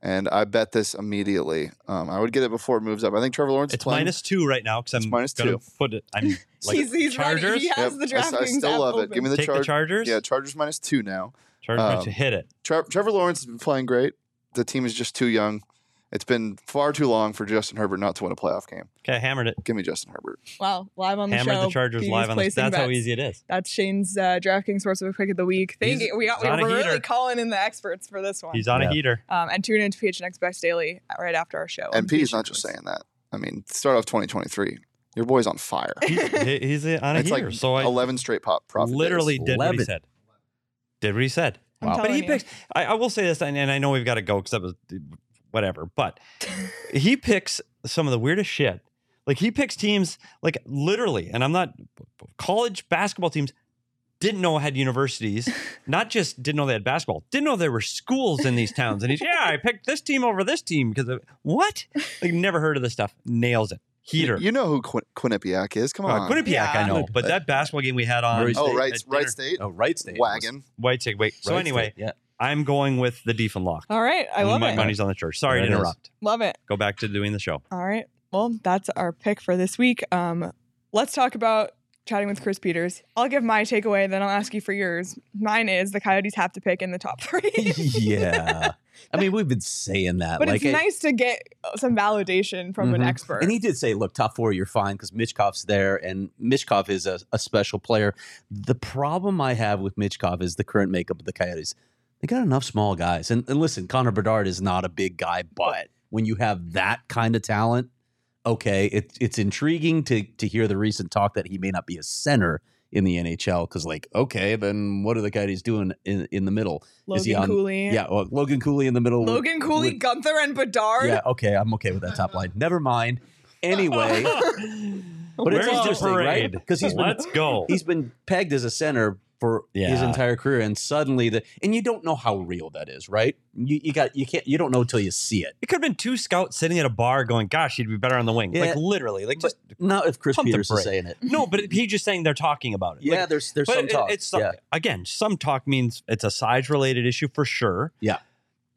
Speaker 5: And I bet this immediately. Um, I would get it before it moves up. I think Trevor Lawrence is
Speaker 4: It's
Speaker 5: playing.
Speaker 4: minus two right now because I'm
Speaker 5: two.
Speaker 4: put it. I'm [laughs] like
Speaker 1: he's he's ready.
Speaker 4: Chargers.
Speaker 1: He has
Speaker 5: Yep,
Speaker 1: the
Speaker 5: I s-
Speaker 1: DraftKings
Speaker 5: I, still
Speaker 1: app
Speaker 5: love it. Give me the,
Speaker 4: Take
Speaker 5: Char-
Speaker 4: the Chargers.
Speaker 5: Yeah, Chargers minus two now.
Speaker 4: Chargers
Speaker 5: um,
Speaker 4: hit it.
Speaker 5: Tre- Trevor Lawrence has been playing great. The team is just too young. It's been far too long for Justin Herbert not to win a playoff game.
Speaker 4: Okay, hammered it.
Speaker 5: Give me Justin Herbert.
Speaker 1: Wow, live on the
Speaker 4: Hammered
Speaker 1: show.
Speaker 4: the Chargers
Speaker 1: Petey's
Speaker 4: live on the.
Speaker 1: placing
Speaker 4: That's how easy it is.
Speaker 1: That's Shane's uh, DraftKings Sportsbook pick of the week. Thank you. We got, we're really calling in the experts for this one.
Speaker 4: He's on
Speaker 3: Yeah.
Speaker 4: a heater.
Speaker 1: um, and tune into PHNX Best Daily right after our show.
Speaker 5: And
Speaker 1: on
Speaker 5: Petey's
Speaker 1: PHNX
Speaker 5: not just
Speaker 1: Sports.
Speaker 5: saying that. I mean, start off 2023. Your boy's on fire.
Speaker 4: He's, he- he's on a
Speaker 5: it's
Speaker 4: heater.
Speaker 5: like
Speaker 4: so I
Speaker 5: 11 straight pop profit.
Speaker 4: literally
Speaker 5: days.
Speaker 4: did what he
Speaker 3: 11.
Speaker 4: said. Did what he said.
Speaker 3: Wow.
Speaker 4: But he
Speaker 1: you.
Speaker 4: picks. I, I will say this, and, and I know we've got to go because that was whatever. But [laughs] he picks some of the weirdest shit. Like he picks teams, like literally, and I'm not college basketball teams. Didn't know had universities, [laughs] not just didn't know they had basketball, didn't know there were schools in these towns. And he's, yeah, I picked this team over this team because of what? Like, never heard of this stuff. Nails it. Heater.
Speaker 5: You know who Quin- Quinnipiac is. Come
Speaker 4: Uh,
Speaker 5: on.
Speaker 4: Quinnipiac,
Speaker 1: Yeah.
Speaker 4: I know, but that basketball game we had on
Speaker 5: oh,
Speaker 3: State.
Speaker 5: right,
Speaker 4: Wright
Speaker 5: state.
Speaker 3: Oh, Wright state.
Speaker 5: Wagon.
Speaker 4: White Sig. Wait. So
Speaker 3: Right
Speaker 4: anyway,
Speaker 3: state, yeah.
Speaker 4: I'm going with the Deef and Lock.
Speaker 1: All right, I love
Speaker 4: My
Speaker 1: it.
Speaker 4: money's on the church. Sorry
Speaker 3: There
Speaker 4: to
Speaker 3: it is.
Speaker 4: interrupt.
Speaker 1: Love it.
Speaker 4: Go back to doing the show.
Speaker 1: All right. Well, that's our pick for this week. Um, let's talk about chatting with Chris Peters. I'll give my takeaway, then I'll ask you for yours. Mine is the Coyotes have to pick in the top three. [laughs]
Speaker 3: yeah. [laughs] I mean, we've been saying that.
Speaker 1: but
Speaker 3: like,
Speaker 1: it's
Speaker 3: it-
Speaker 1: nice to get some validation from an
Speaker 3: Mhm.
Speaker 1: expert.
Speaker 3: And he did say, look, top four, you're fine because Michkov's there, and Michkov is a, a special player. The problem I have with Michkov is the current makeup of the Coyotes. They got enough small guys. And, and listen, Connor Bedard is not a big guy, but when you have that kind of talent, okay, it, it's intriguing to, to hear the recent talk that he may not be a center in the NHL because, like, okay, then what are the Coyotes doing in, in the middle? is he
Speaker 1: Logan
Speaker 3: on-
Speaker 1: Cooley.
Speaker 3: Yeah, well, Logan Cooley in the middle. with-
Speaker 1: Logan Cooley,
Speaker 3: with-
Speaker 1: Guenther, and Bedard.
Speaker 3: yeah, okay, I'm okay with that top line. Never mind. Anyway, [laughs] but it's
Speaker 4: Where's the
Speaker 3: interesting, right? Because he's been
Speaker 4: Let's go.
Speaker 3: he's been pegged as a center for his entire career, and suddenly the and you don't know how real that is, right? You you got you can't you don't know till you see it.
Speaker 4: It could have been two scouts sitting at a bar going, "Gosh, he'd be better on the wing."
Speaker 3: Yeah.
Speaker 4: Like literally, like just
Speaker 3: Not if Chris
Speaker 4: Pump the
Speaker 3: Peters is saying it.
Speaker 4: no. But he's just saying they're talking about it.
Speaker 3: Yeah,
Speaker 4: Like,
Speaker 3: there's there's some
Speaker 4: it-
Speaker 3: talk.
Speaker 4: it's
Speaker 3: yeah.
Speaker 4: again, some talk means it's a size related issue for sure.
Speaker 3: Yeah.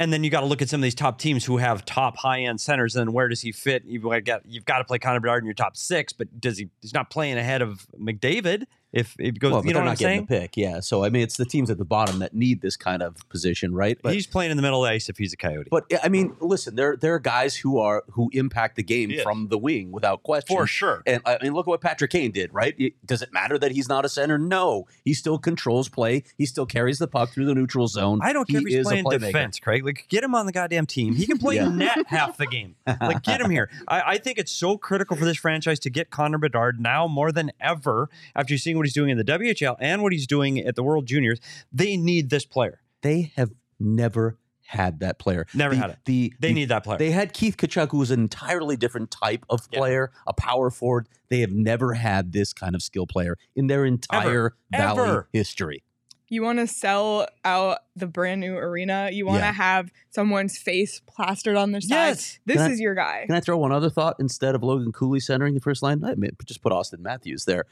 Speaker 4: And then you got to look at some of these top teams who have top high end centers. And where does he fit? You've got you've got to play Connor Bedard in your top six, but does he? He's not playing ahead of McDavid. If it goes,
Speaker 3: well,
Speaker 4: you know
Speaker 3: they're not getting the pick. Yeah, so I mean, it's the teams at the bottom that need this kind of position, right? But
Speaker 4: he's playing in the middle of the ice if he's a Coyote.
Speaker 3: but I mean, listen, there there are guys who are who impact the game
Speaker 4: Yes.
Speaker 3: from the wing without question.
Speaker 4: for sure.
Speaker 3: And I mean, look at what Patrick Kane did, right? It- does it matter that he's not a center? No, he still controls play. He still carries the puck through the neutral zone.
Speaker 4: I don't care
Speaker 3: He
Speaker 4: if he's playing defense, Craig. Like, get him on the goddamn team. He can play
Speaker 3: Yeah.
Speaker 4: net half the game. Like, get him here. I, I think it's so critical for this franchise to get Connor Bedard now more than ever after seeing what he's doing in the WHL and what he's doing at the World Juniors, they need this player.
Speaker 3: They have never had that player.
Speaker 4: Never
Speaker 3: The-
Speaker 4: had it.
Speaker 3: The
Speaker 4: They
Speaker 3: the-
Speaker 4: need that player.
Speaker 3: They had Keith Tkachuk, who was an entirely different type of
Speaker 4: Yeah.
Speaker 3: player, a power forward. They have never had this kind of skill player in their entire Valley
Speaker 4: Ever.
Speaker 3: history.
Speaker 1: You want to sell out the brand new arena. You want to
Speaker 3: Yeah.
Speaker 1: have someone's face plastered on their side.
Speaker 4: Yes.
Speaker 1: This
Speaker 3: Can I-
Speaker 1: is your guy.
Speaker 3: Can I throw one other thought instead of Logan Cooley centering the first line? I mean, just put Auston Matthews there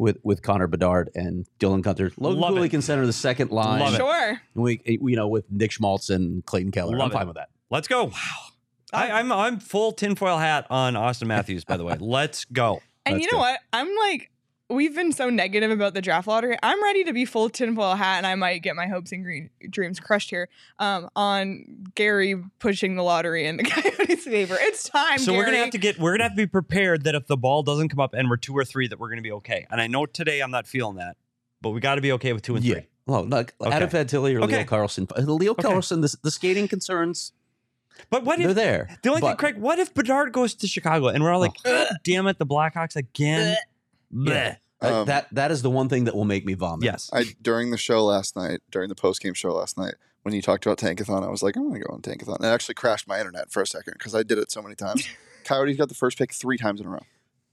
Speaker 3: with with Connor Bedard and Dylan Guenther. Logan
Speaker 4: Love
Speaker 3: Cooley
Speaker 4: it.
Speaker 3: can center the second line.
Speaker 4: Love it.
Speaker 1: Sure.
Speaker 3: We, eh, you know, with Nick Schmaltz and Clayton Keller.
Speaker 4: Love
Speaker 3: I'm fine
Speaker 4: it.
Speaker 3: with that.
Speaker 4: Let's go. Wow. I, oh. I'm I'm full tinfoil hat on Auston Matthews, by the way. [laughs] Let's go.
Speaker 1: And
Speaker 3: Let's
Speaker 1: you know
Speaker 3: go.
Speaker 1: what? I'm like, we've been so negative about the draft lottery. I'm ready to be full tinfoil hat, and I might get my hopes and green dreams crushed here um, on Gary pushing the lottery in the [laughs] Coyotes' favor. It's time.
Speaker 4: So we're gonna have to get we're gonna have to be prepared that if the ball doesn't come up and we're two or three, that we're gonna be okay. And I know today I'm not feeling that, but we got to be okay with two and
Speaker 3: Yeah.
Speaker 4: three.
Speaker 3: Well, like
Speaker 4: Okay.
Speaker 3: Adam Fantilli or
Speaker 4: Okay.
Speaker 3: Leo Carlsson. Uh, Leo
Speaker 4: Okay.
Speaker 3: Carlsson, the, the skating concerns,
Speaker 4: But what if
Speaker 3: they're
Speaker 4: if
Speaker 3: there.
Speaker 4: the only thing, Craig? What if Bedard goes to Chicago and we're all like,
Speaker 3: Oh.
Speaker 4: Damn it, the Blackhawks again? Bleh.
Speaker 5: Um,
Speaker 3: that that is the one thing that will make me vomit.
Speaker 4: Yes.
Speaker 5: I during the show last night, during the post game show last night, when you talked about Tankathon, I was like, I'm going to go on Tankathon. And it actually crashed my internet for a second because I did it so many times. [laughs] Coyotes got the first pick three times in a row.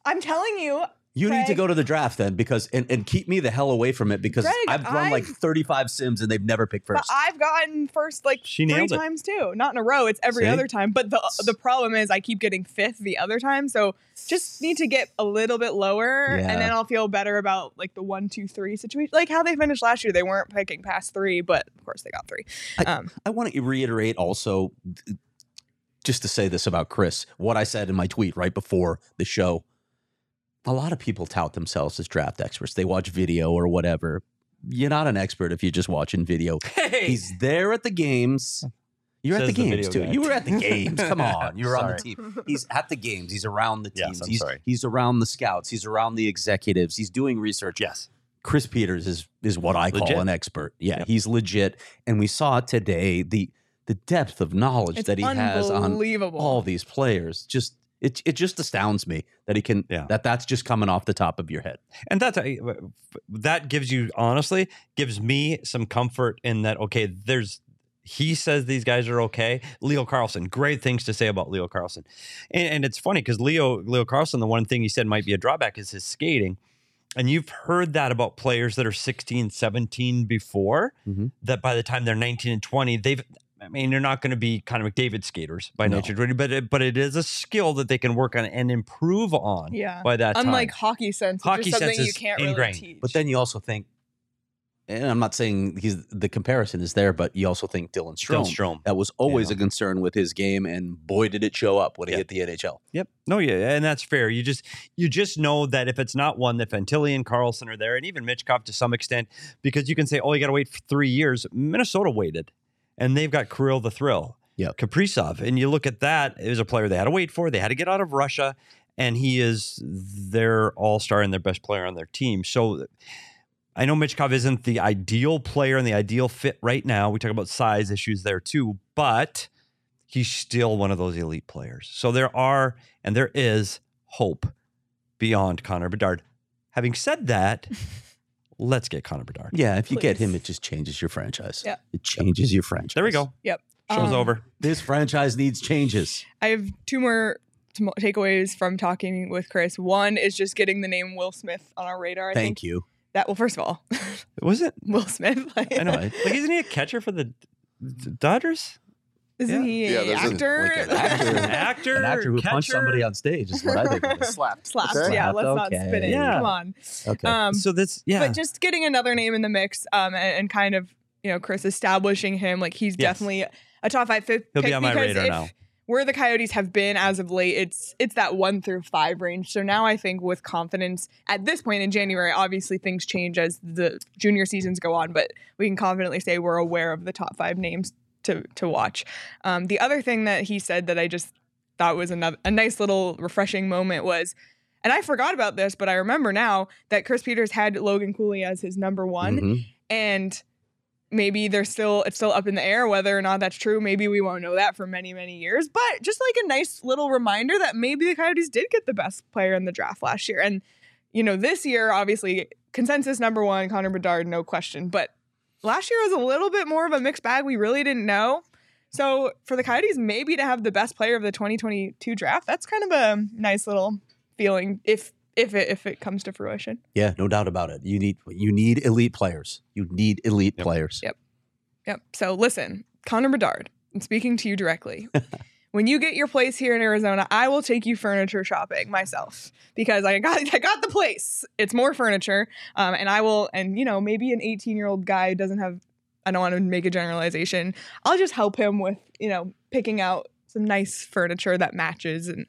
Speaker 1: I'm telling you,
Speaker 3: You need to go to the draft then because and, and keep me the hell away from it because
Speaker 1: Greg,
Speaker 3: I've run like
Speaker 1: I've-
Speaker 3: 35 sims and they've never picked first.
Speaker 1: but
Speaker 3: first.
Speaker 1: I've gotten first like
Speaker 4: She
Speaker 1: three
Speaker 4: nailed it.
Speaker 1: times too. Not in a row. It's every
Speaker 3: See?
Speaker 1: other time. But the the problem is I keep getting fifth the other time. So just need to get a little bit lower,
Speaker 3: Yeah.
Speaker 1: and then I'll feel better about like the one, two, three situation. Like how they finished last year. They weren't picking past three, but of course they got three.
Speaker 3: I-
Speaker 1: Um,
Speaker 3: I want to reiterate also, th- just to say this about Chris, what I said in my tweet right before the show. A lot of people tout themselves as draft experts. They watch video or whatever. You're not an expert if you're just watching video.
Speaker 4: Hey,
Speaker 3: He's there at the games. You're at
Speaker 4: Says
Speaker 3: the
Speaker 4: the
Speaker 3: games
Speaker 4: video
Speaker 3: too.
Speaker 4: guy.
Speaker 3: You were at the [laughs] games. Come on. You were on the team. He's at the games. He's around the
Speaker 4: Yes,
Speaker 3: teams.
Speaker 4: I'm
Speaker 3: he's,
Speaker 4: sorry.
Speaker 3: he's around the scouts. He's around the executives. He's doing research.
Speaker 4: yes.
Speaker 3: Chris Peters is is what I call an expert. Yeah,
Speaker 4: Yep.
Speaker 3: he's legit. And we saw today the the depth of knowledge
Speaker 1: it's
Speaker 3: that he has on
Speaker 1: unbelievable.
Speaker 3: all these players. Just it it just astounds me that he can
Speaker 4: Yeah.
Speaker 3: that that's just coming off the top of your head.
Speaker 4: And that's that gives you honestly gives me some comfort in that. Okay, there's he says these guys are okay. Leo Carlsson, great things to say about Leo Carlsson, and, and it's funny because Leo Leo Carlsson, the one thing he said might be a drawback is his skating. And you've heard that about players that are 16, 17 before,
Speaker 3: Mhm.
Speaker 4: that by the time they're 19 and 20, they've, I mean, they're not going to be kind of McDavid skaters by
Speaker 3: No.
Speaker 4: nature, but it, uh, but it is a skill that they can work on and improve on
Speaker 1: yeah.
Speaker 4: by that time.
Speaker 1: Unlike hockey sense, which
Speaker 4: Hockey
Speaker 1: is something
Speaker 4: sense
Speaker 1: you can't
Speaker 4: ingrained.
Speaker 1: really teach.
Speaker 3: But then you also think, and I'm not saying he's the comparison is there, but you also think Dylan
Speaker 4: Dylan
Speaker 3: Strome.
Speaker 4: Strome.
Speaker 3: That was always
Speaker 4: Yeah.
Speaker 3: a concern with his game, and boy, did it show up when he
Speaker 4: Yeah.
Speaker 3: hit the NHL.
Speaker 4: Yep. No, yeah, and that's fair. You just you just know that if it's not one that Fantilli and Carlsson are there, and even Michkov to some extent, because you can say, oh, you got to wait for three years. Minnesota waited, and they've got Kirill the Thrill,
Speaker 3: Yep.
Speaker 4: Kaprizov, and you look at that. It was a player they had to wait for. They had to get out of Russia, and he is their all star and their best player on their team. So. I know Michkov isn't the ideal player and the ideal fit right now. We talk about size issues there too, but he's still one of those elite players. So there are and there is hope beyond Connor Bedard. Having said that, [laughs] let's get Connor Bedard.
Speaker 3: Yeah, if you get him, it just changes your franchise.
Speaker 1: Yeah.
Speaker 3: it changes your franchise.
Speaker 4: There we go.
Speaker 1: Yep.
Speaker 4: Show's
Speaker 1: Um,
Speaker 4: over.
Speaker 3: This franchise needs changes.
Speaker 1: I have two more t- takeaways from talking with Chris. One is just getting the name Will Smith on our radar. I think
Speaker 3: Thank you.
Speaker 1: that. Well, first of all, [laughs]
Speaker 4: Was it?
Speaker 1: Will Smith. Like,
Speaker 4: I know. Like, isn't he a [laughs] catcher for the the Dodgers?
Speaker 1: Isn't
Speaker 4: Yeah.
Speaker 1: he
Speaker 5: Yeah,
Speaker 1: an
Speaker 5: there's a-
Speaker 1: actor?
Speaker 3: like [laughs] an actor.
Speaker 4: Actor,
Speaker 3: An actor who punched somebody on stage is what I think it is.
Speaker 5: Slapped.
Speaker 1: Slapped.
Speaker 5: Okay.
Speaker 1: Yeah, let's
Speaker 3: Slapped,
Speaker 1: not
Speaker 3: okay.
Speaker 1: spin it.
Speaker 4: Yeah.
Speaker 1: Come on.
Speaker 3: Okay.
Speaker 1: Um,
Speaker 4: So that's yeah.
Speaker 1: But just getting another name in the mix, um, and, and kind of you know Chris establishing him like he's
Speaker 4: Yes.
Speaker 1: definitely a top five fit.
Speaker 4: He'll be
Speaker 1: pick
Speaker 4: on my
Speaker 1: because
Speaker 4: radar
Speaker 1: if
Speaker 4: now.
Speaker 1: Where the Coyotes have been as of late, it's it's that one through five range. So now I think with confidence at this point in January, obviously things change as the junior seasons go on, but we can confidently say we're aware of the top five names to to watch. Um, the other thing that he said that I just thought was another a nice little refreshing moment was, and I forgot about this, but I remember now that Chris Peters had Logan Cooley as his number one,
Speaker 3: Mhm.
Speaker 1: and maybe they're still it's still up in the air whether or not that's true. Maybe we won't know that for many many years, but just like a nice little reminder that maybe the Coyotes did get the best player in the draft last year, and you know this year obviously consensus number one, Connor Bedard, no question. But last year was a little bit more of a mixed bag. We really didn't know. So for the Coyotes, maybe to have the best player of the 2022 draft, that's kind of a nice little feeling if if it if it comes to fruition.
Speaker 3: Yeah, no doubt about it. You need you need elite players. You need elite
Speaker 4: Yep.
Speaker 3: players.
Speaker 1: Yep. Yep. So listen, Connor Bedard, I'm speaking to you directly. [laughs] when you get your place here in Arizona, I will take you furniture shopping myself because I got [laughs] I got the place. It's more furniture, um, and I will. And you know, maybe an 18 year old guy doesn't have. I don't want to make a generalization. I'll just help him with you know picking out some nice furniture that matches and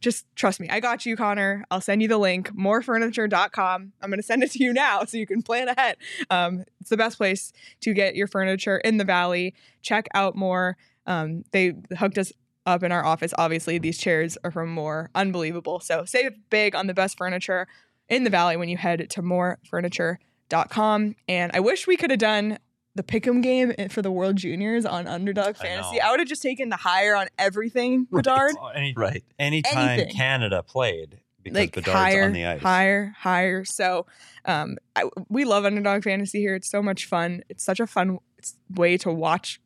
Speaker 1: just trust me. I got you, Connor. I'll send you the link, morefurniture.com. I'm going to send it to you now so you can plan ahead. Um, it's the best place to get your furniture in the valley. Check out more. Um, they hooked us up in our office. Obviously, these chairs are from More. Unbelievable. So save big on the best furniture in the valley when you head to morefurniture.com. And I wish we could have done the pick'em game for the World Juniors on Underdog Fantasy.
Speaker 4: know.
Speaker 1: I, would have just taken the higher on everything, Bedard.
Speaker 4: Any,
Speaker 3: Right.
Speaker 4: anytime
Speaker 1: Anything.
Speaker 4: Canada played because
Speaker 1: like
Speaker 4: Bedard's
Speaker 1: higher,
Speaker 4: on the ice.
Speaker 1: higher, higher. So, um, I, we love underdog fantasy here. It's so much fun. It's such a fun way to watch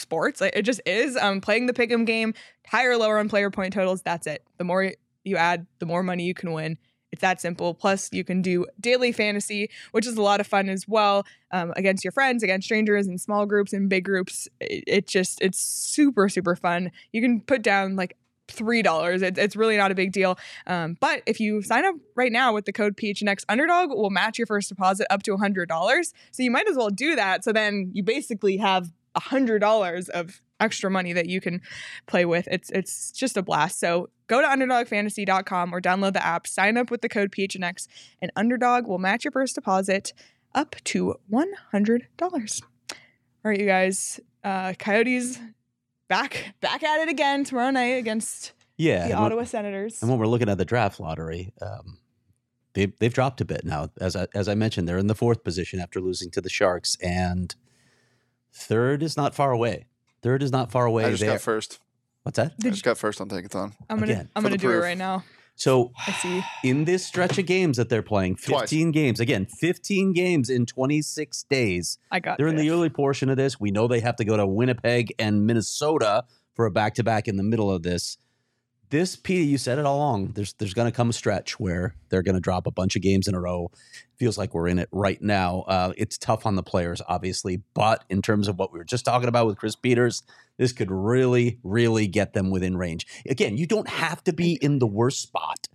Speaker 1: sports. It just is. Um, playing the pick'em game, higher lower on player point totals. That's it. The more you add, the more money you can win. It's that simple. Plus, you can do daily fantasy, which is a lot of fun as well, um, against your friends, against strangers, in small groups, in big groups. It, it just, it's super, super fun. You can put down like three dollars. It, it's really not a big deal. Um, but if you sign up right now with the code PHNX Underdog, will match your first deposit up to hundred dollars. So you might as well do that. So then you basically have hundred dollars of extra money that you can play with. It's it's just a blast. So go to underdogfantasy.com or download the app, sign up with the code PHNX, and Underdog will match your first deposit up to one hundred dollars. All right, you guys. Uh, Coyotes back back at it again tomorrow night against
Speaker 3: Yeah.
Speaker 1: the Ottawa Senators.
Speaker 3: And when we're looking at the draft lottery, um, they've they've dropped a bit now. As I, as I mentioned, they're in the fourth position after losing to the Sharks, and third is not far away. Third is not far away.
Speaker 5: I just
Speaker 3: They're-
Speaker 5: got first.
Speaker 3: What's that?
Speaker 5: I
Speaker 1: Did
Speaker 5: just got first on Tankathon.
Speaker 1: I'm gonna
Speaker 3: Again,
Speaker 1: I'm gonna
Speaker 5: the
Speaker 1: do it right now.
Speaker 3: So
Speaker 1: I see.
Speaker 3: in this stretch of games that they're playing,
Speaker 5: Twice.
Speaker 3: 15 games again, 15 games in 26 days.
Speaker 1: I got
Speaker 3: They're in the early portion of this. We know they have to go to Winnipeg and Minnesota for a back to back in the middle of this. This, Petey, you said it all along. There's there's going to come a stretch where they're going to drop a bunch of games in a row. Feels like we're in it right now. Uh, it's tough on the players, obviously, but in terms of what we were just talking about with Chris Peters, this could really, really get them within range. Again, you don't have to be in the worst spot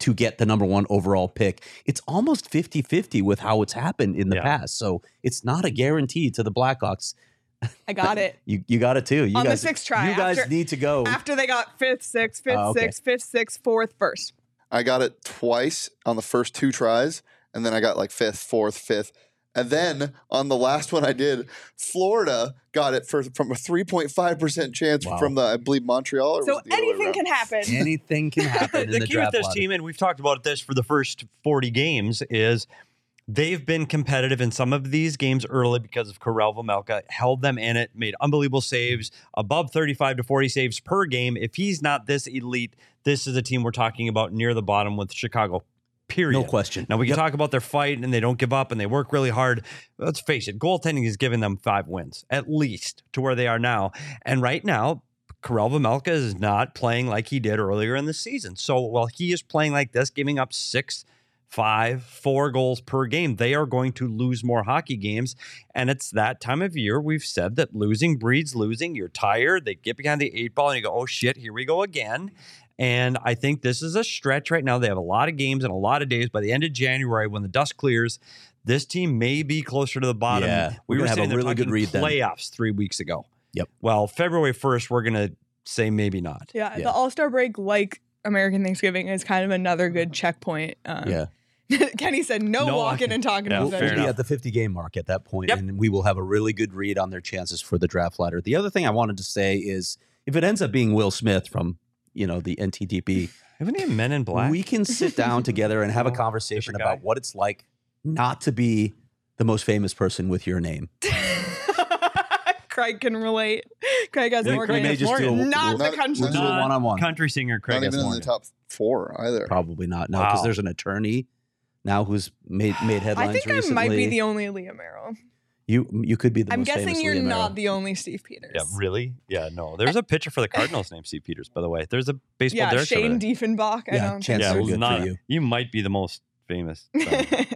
Speaker 3: to get the number one overall pick. It's almost 50 50 with how it's happened in the
Speaker 4: Yeah.
Speaker 3: past. So it's not a guarantee to the Blackhawks. [laughs]
Speaker 1: I got it.
Speaker 3: You you got it too. You
Speaker 1: On the
Speaker 3: guys,
Speaker 1: sixth try,
Speaker 3: You guys
Speaker 1: after-
Speaker 3: need to go.
Speaker 1: After they got fifth, sixth, fifth,
Speaker 3: Oh, okay.
Speaker 1: sixth, fifth, sixth, fourth, first.
Speaker 5: I got it twice on the first two tries, and then I got like fifth, fourth, fifth. And then on the last one I did, Florida got it for from a 3.5% chance
Speaker 3: Wow.
Speaker 5: from the, I believe, Montreal. Or
Speaker 1: So
Speaker 5: was it the other way
Speaker 1: anything can happen.
Speaker 3: Anything can [laughs] happen in
Speaker 4: the
Speaker 3: the,
Speaker 4: key with this
Speaker 3: lottery.
Speaker 4: team, and we've talked about this for the first 40 games, is they've been competitive in some of these games early because of Karel Vejmelka, held them in it, made unbelievable saves, above 35 to 40 saves per game. If he's not this elite, this is a team we're talking about near the bottom with Chicago. Period.
Speaker 3: No question.
Speaker 4: Now we can
Speaker 3: Yep.
Speaker 4: talk about their fight and they don't give up and they work really hard. Let's face it, goaltending has given them five wins at least to where they are now. And right now, Karel Vejmelka is not playing like he did earlier in the season. So while he is playing like this, giving up six, five, four goals per game, they are going to lose more hockey games. And it's that time of year we've said that losing breeds losing. You're tired. They get behind the eight ball and you go, oh shit, here we go again. And I think this is a stretch right now. They have a lot of games and a lot of days. By the end of January, when the dust clears, this team may be closer to the bottom.
Speaker 3: Yeah,
Speaker 4: we
Speaker 3: we're
Speaker 4: were
Speaker 3: have
Speaker 4: saying
Speaker 3: a
Speaker 4: they're
Speaker 3: really good
Speaker 4: talking
Speaker 3: read then.
Speaker 4: playoffs three weeks ago.
Speaker 3: Yep.
Speaker 4: Well, February first, we're gonna say maybe not.
Speaker 1: Yeah,
Speaker 3: Yeah.
Speaker 1: the All Star break, like American Thanksgiving, is kind of another good checkpoint. Um,
Speaker 3: Yeah. [laughs]
Speaker 1: Kenny said no,
Speaker 4: No
Speaker 1: walking
Speaker 4: walking.
Speaker 1: and talking
Speaker 4: Yeah,
Speaker 1: to
Speaker 3: We'll,
Speaker 4: fair
Speaker 3: we'll be
Speaker 4: enough.
Speaker 3: at the 50 game mark at that point,
Speaker 4: Yep.
Speaker 3: and we will have a really good read on their chances for the draft ladder. The other thing I wanted to say is if it ends up being Will Smith from you know the NTDP,
Speaker 4: Haven't they Men in Black?
Speaker 3: we can sit down [laughs] together and have a conversation about what it's like not to be the most famous person with your name. [laughs]
Speaker 1: Craig can relate. Craig has
Speaker 3: We-
Speaker 1: more
Speaker 3: we may
Speaker 1: games.
Speaker 3: just do a-
Speaker 1: Not
Speaker 5: we'll-
Speaker 1: the country.
Speaker 3: We'll do a
Speaker 4: Not
Speaker 3: one on one.
Speaker 4: Country singer Craig
Speaker 5: Not
Speaker 4: S.
Speaker 5: even in the top four either.
Speaker 3: Probably not. No, because
Speaker 4: Wow.
Speaker 3: there's an attorney now who's made made headlines
Speaker 1: I think
Speaker 3: recently.
Speaker 1: I might be the only Leah Merrill.
Speaker 3: you you could be the
Speaker 1: I'm
Speaker 3: most
Speaker 1: guessing
Speaker 3: famous
Speaker 1: you're
Speaker 3: Leah Merrill.
Speaker 1: not the only Steve Peters.
Speaker 4: Yeah, really? Yeah, no. There's a pitcher for the Cardinals named Steve Peters, by the way. There's a baseball
Speaker 1: Yeah,
Speaker 4: director.
Speaker 1: Shane
Speaker 4: there.
Speaker 1: Diefenbach. I
Speaker 3: Yeah,
Speaker 1: don't
Speaker 3: chance
Speaker 1: think
Speaker 4: yeah,
Speaker 3: so
Speaker 4: well,
Speaker 3: good
Speaker 4: not,
Speaker 3: for you.
Speaker 4: you might be the most famous, [laughs] so-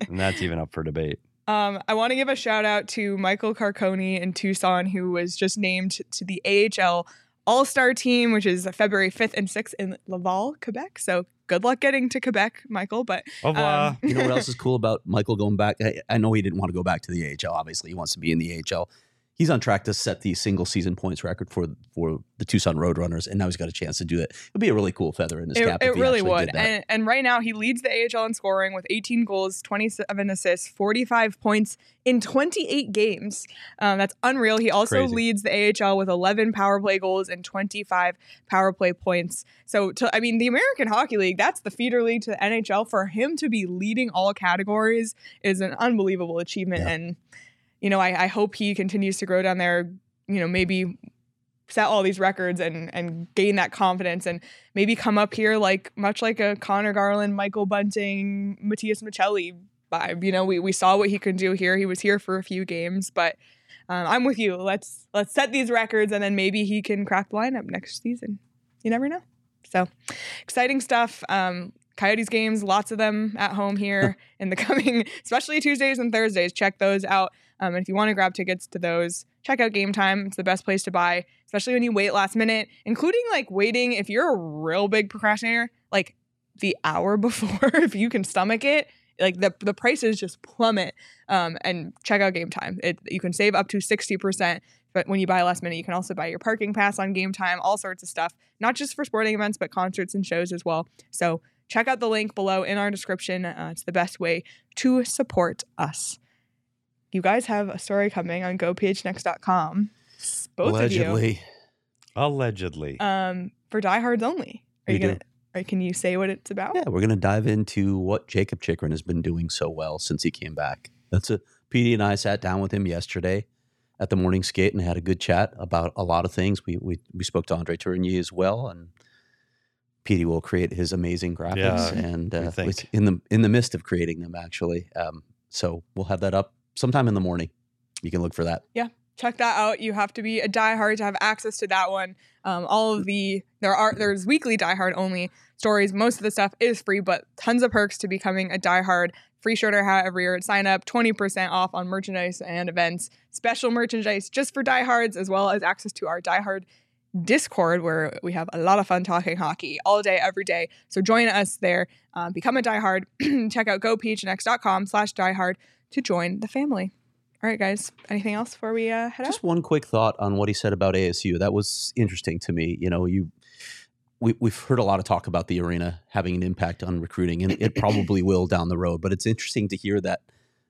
Speaker 4: and that's even up for debate.
Speaker 1: Um, I want to give a shout out to Michael Carcone in Tucson, who was just named to the AHL All Star team, which is February 5th and 6th in Laval, Quebec. So good luck getting to Quebec, Michael. But
Speaker 4: Au revoir.
Speaker 1: um,
Speaker 3: You know what else is cool about Michael going back? I, I know he didn't want to go back to the AHL. Obviously, he wants to be in the AHL. He's on track to set the single season points record for for the Tucson Roadrunners, and now he's got a chance to do it. It'd be a really cool feather in his
Speaker 1: it,
Speaker 3: cap.
Speaker 1: it
Speaker 3: if he
Speaker 1: really would. And, and right now, he leads the AHL in scoring with 18 goals, 27 assists, 45 points in 28 games. Um, that's unreal. He also
Speaker 4: Crazy.
Speaker 1: leads the AHL with 11 power play goals and 25 power play points. So, to, I mean, the American Hockey League, that's the feeder league to the NHL. For him to be leading all categories is an unbelievable achievement.
Speaker 3: Yeah.
Speaker 1: And, you know, I, I hope he continues to grow down there, you know, maybe set all these records and and gain that confidence and maybe come up here like much like a Connor Garland, Michael Bunting, Matias Maccelli vibe. You know, we, we saw what he can do here. He was here for a few games, but um, I'm with you. Let's let's set these records and then maybe he can crack the lineup next season. You never know. So exciting stuff. Um, Coyotes games, lots of them at home here [laughs] in the coming, especially Tuesdays and Thursdays. Check those out. Um, and if you want to grab tickets to those, check out Game Time. It's the best place to buy, especially when you wait last minute, including like waiting. If you're a real big procrastinator, like the hour [laughs] before, if you can stomach it, like the the prices just plummet. Um, and check out Game Time. It you can save up to sixty percent. But when you buy last minute, you can also buy your parking pass on Game Time, all sorts of stuff, not just for sporting events, but concerts and shows as well. So check out the link below in our description. Uh, it's the best way to support us. You guys have a story coming on gophnx.com. Both
Speaker 3: Allegedly,
Speaker 4: Allegedly.
Speaker 1: of you. Um, for diehards only. Are
Speaker 3: We
Speaker 1: you
Speaker 3: do.
Speaker 1: gonna or can you say what it's about?
Speaker 3: yeah, we're gonna dive into what Jakob Chychrun has been doing so well since he came back. That's a PD and I sat down with him yesterday at the morning skate and had a good chat about a lot of things. We we we spoke to Andre Tourigny as well, and PD will create his amazing graphics,
Speaker 4: Yeah,
Speaker 3: and
Speaker 4: we
Speaker 3: uh, in the in the midst of creating them actually. Um, so we'll have that up sometime in the morning. You can look for that.
Speaker 1: Yeah check that out. You have to be a diehard to have access to that one. Um, all of the there are there's weekly diehard only stories. Most of the stuff is free, but tons of perks to becoming a diehard. Free shirt or hat every year. Sign up, twenty percent off on merchandise and events. Special merchandise just for diehards, as well as access to our diehard Discord, where we have a lot of fun talking hockey all day, every day. So join us there. Uh, become a diehard. [clears throat] Check out gophnx.com slash diehard to join the family. All right, guys. Anything else before we uh, head out?
Speaker 3: Just one quick thought on what he said about ASU. That was interesting to me. You know, you we, we've heard a lot of talk about the arena having an impact on recruiting, and it probably will down the road. But it's interesting to hear that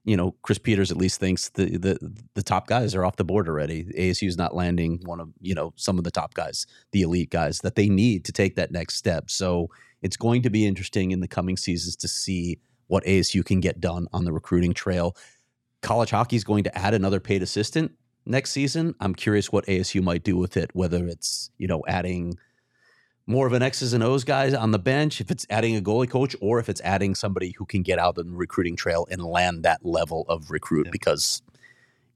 Speaker 3: you know Chris Peters at least thinks the the the top guys are off the board already. ASU is not landing one of you know some of the top guys, the elite guys that they need to take that next step. So it's going to be interesting in the coming seasons to see what ASU can get done on the recruiting trail. College hockey is going to add another paid assistant next season. I'm curious what ASU might do with it, whether it's, you know, adding more of an X's and O's guys on the bench, if it's adding a goalie coach, or if it's adding somebody who can get out on the recruiting trail and land that level of recruit
Speaker 4: Yeah.
Speaker 3: because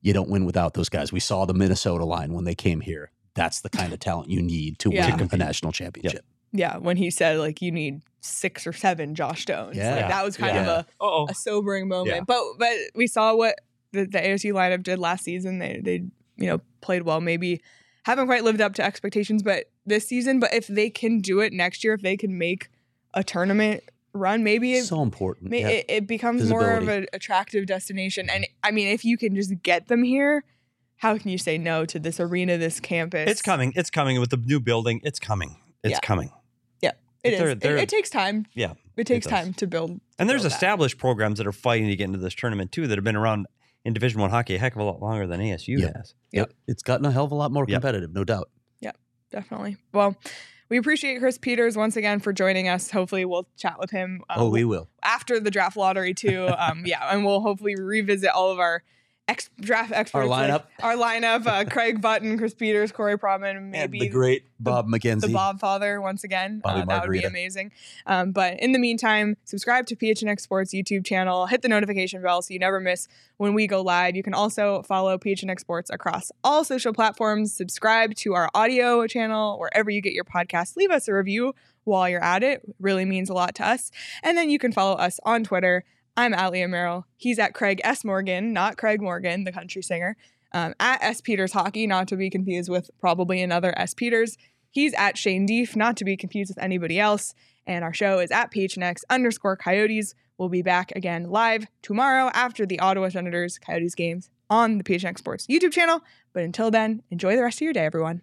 Speaker 3: you don't win without those guys. We saw the Minnesota line when they came here. That's the kind of talent you need to
Speaker 1: Yeah.
Speaker 3: win a national championship.
Speaker 1: Yeah, when he said like you need six or seven Josh Doans.
Speaker 3: Yeah.
Speaker 1: Like, that was kind
Speaker 3: Yeah.
Speaker 1: of a
Speaker 4: Oh,
Speaker 1: a sobering moment.
Speaker 4: Yeah.
Speaker 1: But but we saw what the, the ASU lineup did last season. They they you know played well. Maybe haven't quite lived up to expectations, but this season. But if they can do it next year, if they can make a tournament run, maybe it,
Speaker 3: So important.
Speaker 1: ma-
Speaker 3: Yeah.
Speaker 1: it, it becomes more of an attractive destination. And I mean, if you can just get them here, how can you say no to this arena, this campus?
Speaker 4: it's coming. It's coming with the new building. It's coming. It's
Speaker 1: Yeah.
Speaker 4: coming.
Speaker 1: It is.
Speaker 4: They're-
Speaker 1: It-
Speaker 4: they're-
Speaker 1: it, takes time.
Speaker 4: Yeah,
Speaker 1: It takes
Speaker 4: does.
Speaker 1: time to build.
Speaker 4: And there's
Speaker 1: build that.
Speaker 4: established programs that are fighting to get into this tournament too that have been around in Division One hockey a heck of a lot longer than ASU
Speaker 3: Yeah.
Speaker 4: has.
Speaker 3: Yep. It's gotten a hell of a lot more
Speaker 4: Yep.
Speaker 3: competitive, no doubt.
Speaker 1: Yeah, definitely. Well, we appreciate Chris Peters once again for joining us. Hopefully, we'll chat with him. uh,
Speaker 3: oh, we will.
Speaker 1: after the draft lottery too. [laughs] Um, yeah, and we'll hopefully revisit all of our ex- draft experts.
Speaker 3: lineup?
Speaker 1: like our lineup: uh, Craig Button, Chris Peters, Corey Pronman,
Speaker 3: And
Speaker 1: maybe
Speaker 3: the great Bob McKenzie.
Speaker 1: the Bob Father once again. Uh, that would be amazing. Um, but in the meantime, subscribe to PHNX Sports YouTube channel. Hit the notification bell so you never miss when we go live. You can also follow PHNX Sports across all social platforms. Subscribe to our audio channel wherever you get your podcasts. Leave us a review while you're at it. it really means a lot to us. And then you can follow us on Twitter. I'm Leah Merrill. He's at Craig S. Morgan, not Craig Morgan, the country singer. Um, at S. Peters Hockey, not to be confused with probably another S. Peters. He's at Shane Deef, not to be confused with anybody else. And our show is at PHNX underscore Coyotes. We'll be back again live tomorrow after the Ottawa Senators Coyotes games on the PHNX Sports YouTube channel. But until then, enjoy the rest of your day, everyone.